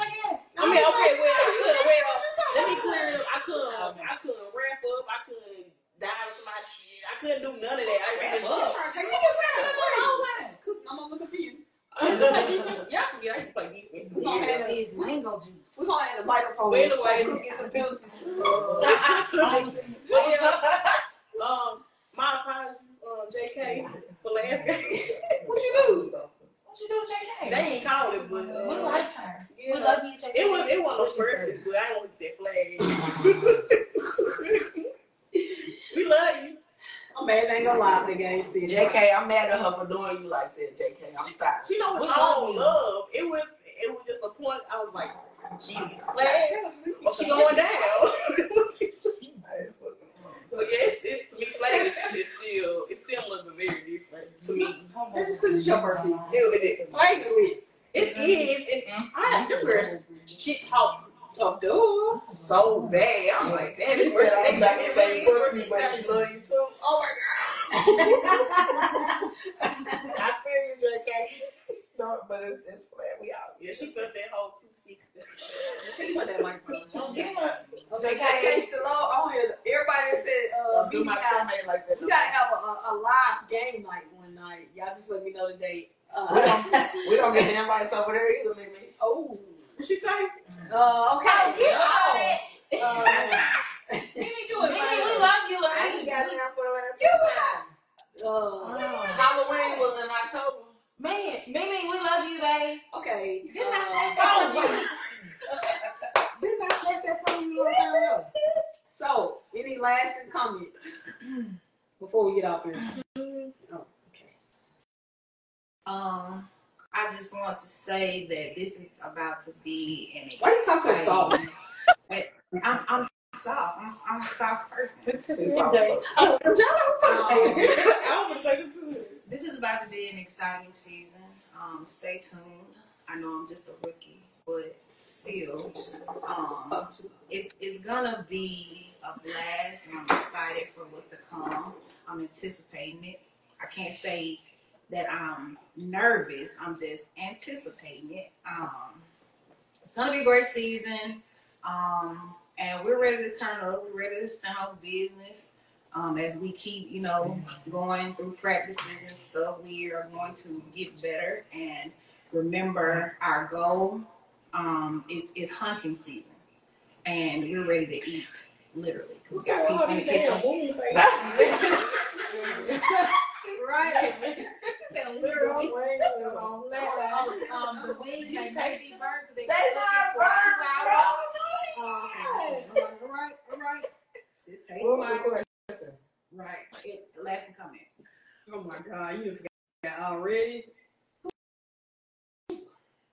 I mean, okay, well, I couldn't well, let me clear it up. I couldn't, I couldn't wrap up. I couldn't dive somebody's shit. I couldn't do none of that. I Wrap just, up. trying to take me Cook, I'm looking for you. I used to. Y'all forget, I used to play defense. We gonna Yeah. have It's lingo juice. We're gonna have the microphone. But anyway, Cook get some abilities. But yeah, um, my apologies, um, JK, for last game. What you do? What you do, JK? they ain't called it, but We uh, like her. yeah, We love you, JK. it was it wasn't perfect, but I don't want that flag. we love you. I'm mad. I ain't gonna lie. The game still. JK, I'm mad at her for doing you like that, She know it's all love you. love. It was it was just a point. I was like, she flag, or she going down. so yeah, it's, it's to me flag is, is still it's similar but very different to me. That's just because it's your first season. It, it, Flag is lit. it is. And I them girls shit talk Oh, duh. so bad. I'm like, damn, She it's said, worth I'm not gonna say fuck you, but she love you too. Oh my God. I feel you, JK. No, but it's, it's flat. We out. Yeah, she felt that whole 260. Think about that microphone. Give her. Okay, JK still on, on here. Everybody said, uh, Don't do we my got, teammate like that. we gotta have a, a, a live game night one night. Y'all just let me know the date. Uh, we don't get the invites over there either, Mimi. oh. What she say? Uh, okay. get Uh, Mimi, do Mimi, it. we love you. I and ain't we- got down for the last uh, Oh. Halloween was in October. Man, Mimi, we love you, babe. okay. Didn't I uh, snatch that from you? Didn't I snatch that from you a long time ago? So, any lasting comments before we get off here? Oh, okay. Um, I just want to say that this is about to be an Why you talk so soft? exciting- I'm, I'm soft. I'm, I'm a soft person. She's also- Oh, Um, I was taking to it. this is to be an exciting season. Um, stay tuned. I know I'm just a rookie, but still, um, it's it's gonna be a blast, and I'm excited for what's to come. I'm anticipating it. I can't say that I'm nervous. I'm just anticipating it. Um, it's gonna be a great season, um, and we're ready to turn up. We're ready to stand business. Um, as we keep, you know, going through practices and stuff, we are going to get better and remember our goal um, is, is hunting season. And we're ready to eat, literally. 'cause we got peace in the kitchen. right. Literally. Um, um, the wings they may be burnt because they They been not cooking for two burnt, hours. bro. Oh, okay. All right, all right. It take What was the a while. question? Right. It, lasting comments. Oh my God, you forgot already.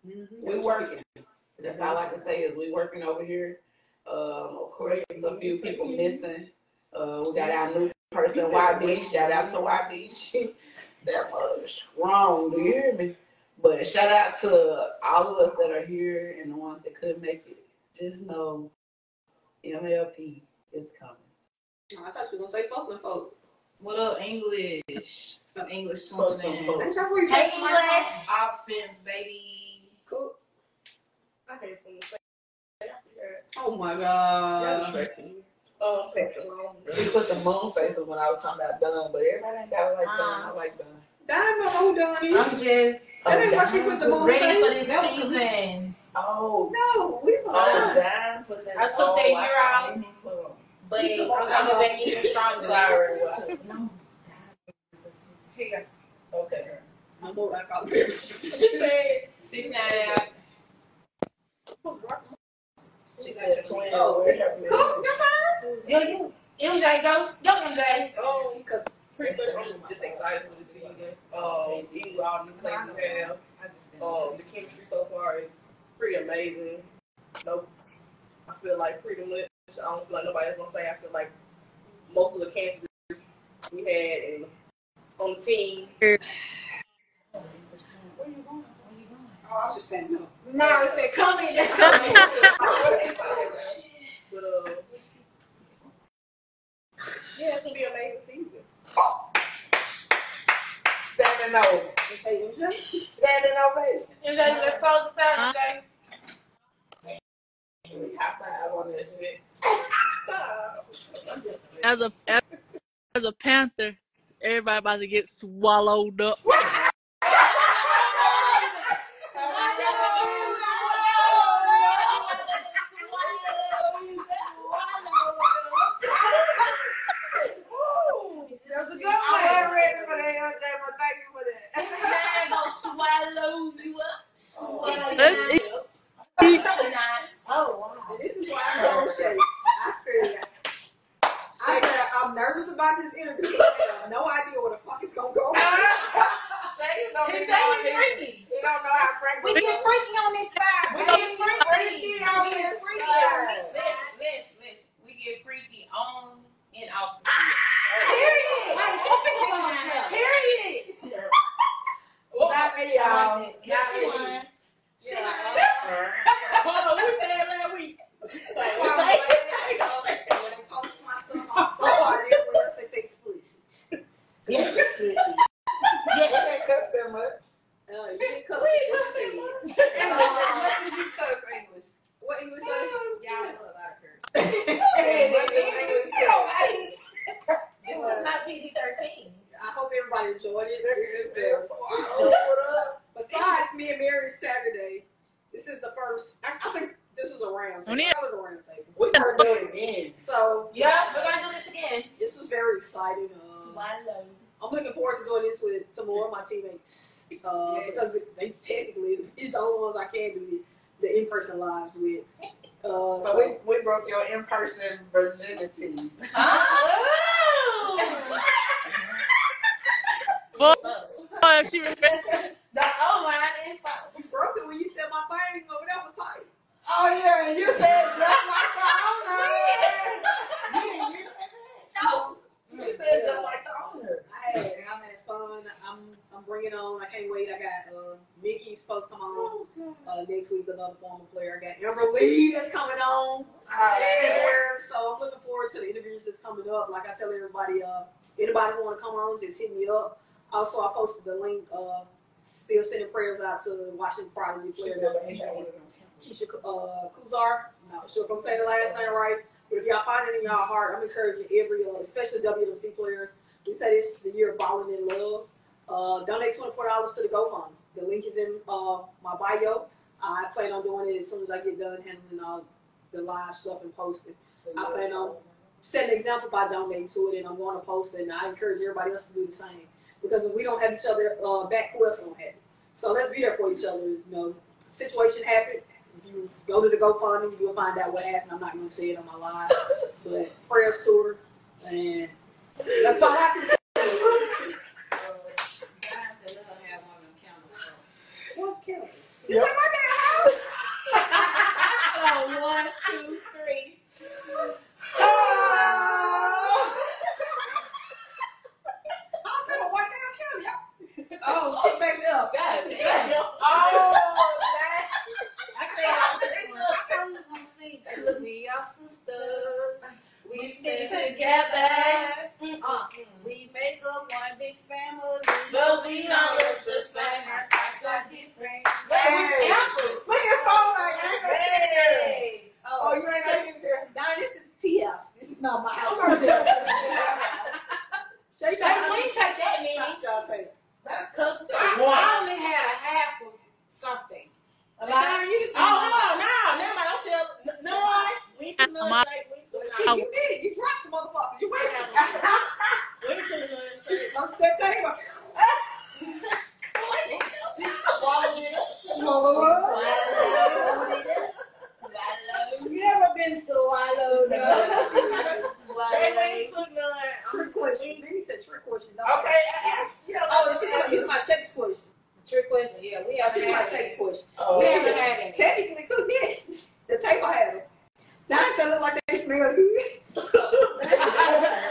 We working. That's all I like to say is we working over here. Um, of course, there's a few people missing. Uh, we got our new person, YB. Shout out to YB. She that much strong. Do you hear me? But shout out to all of us that are here and the ones that couldn't make it. Just know MLP is coming. Oh, I thought you were gonna say Folkman folks. What up, English? English Fuck tuning them in. folks. Y'all where you Hey. English. Offense, baby. Cool. I had something to say. Oh my God. distracting. Um, pass it. She put the moon face on when I was talking about Dunn, but everybody ain't got it like Dunn. I like Dunn. Dive know who done. I'm just That ain't why she put the moon ready face. for this That was. Oh, No, we saw oh, that. Dunn put that. I took oh, that I year out. Didn't put on. But I'm coming back even stronger. Sorry. what? No. Here. Okay. I'm more like all this. She said, Six nine out. She got your twin. Oh, Cool, your turn. Yo, you. MJ, go. Go, MJ. um, pretty much I'm just excited for the season. Um, even with all the new players we have, I just didn't. um, the chemistry so far is pretty amazing. No, I feel like pretty much. I don't feel like nobody else gonna say. I feel like most of the cancers we had and on the team. Where you going? Where you going? Oh, I was just saying no. No, it's that coming. That's coming. but uh, yeah, it's gonna be an amazing season. Standing over. Okay, MJ. Standing ovation. MJ, let's close this out, MJ. High five on that shit. As a as, as a panther, everybody about to get swallowed up. forward to the interviews that's coming up. Like I tell everybody, uh, anybody who want to come on, just hit me up. Also, I posted the link. Uh, still sending prayers out to the Washington Prodigy player. Keisha uh, Kuzar. I'm not sure if I'm saying the last name right. But if y'all find it in y'all heart, I'm encouraging every, uh, especially WMC players. We say this is the year of balling in love. Uh, donate $24 to the GoFundMe. The link is in uh, my bio. I plan on doing it as soon as I get done handling all the live stuff and posting. I plan on setting an example by donating to it, and I'm going to post it. And I encourage everybody else to do the same because if we don't have each other uh, back, who else gonna have it? So let's be there for each other. You know, situation happened. If you go to the GoFundMe, you'll find out what happened. I'm not gonna say it on my live, but prayers to her, and that's all I can say. Guys, they love to have one of them candles. What counts? Yep. Oh, one, two, three. I said, well, what damn county? y'all? Oh, she made me up. God damn. Oh, I said, I thought we was gonna sing. Look, we are sisters. We stick together. Uh, we make up one big family. But we don't look the same. Our spots are different. Hey. Look at phone like Hey. Oh, you ain't got to here. Now this is TF's. This is not my house. Shake Hey, we take that many. Y'all take. Cook I, I only had a half of something. A lot. Oh, no, no, never mind. See you did. You dropped the motherfucker. You wasted. Wait till the that table. She swallowed it You ever been swallowed up? Jay put none. Trick question. Then he said trick question. Okay. Yeah. Oh, she's gonna my sex question. Trick question. Yeah, we have. She's my sex question. We haven't had any. Technically, who did The table had them. Now it look like they nigga.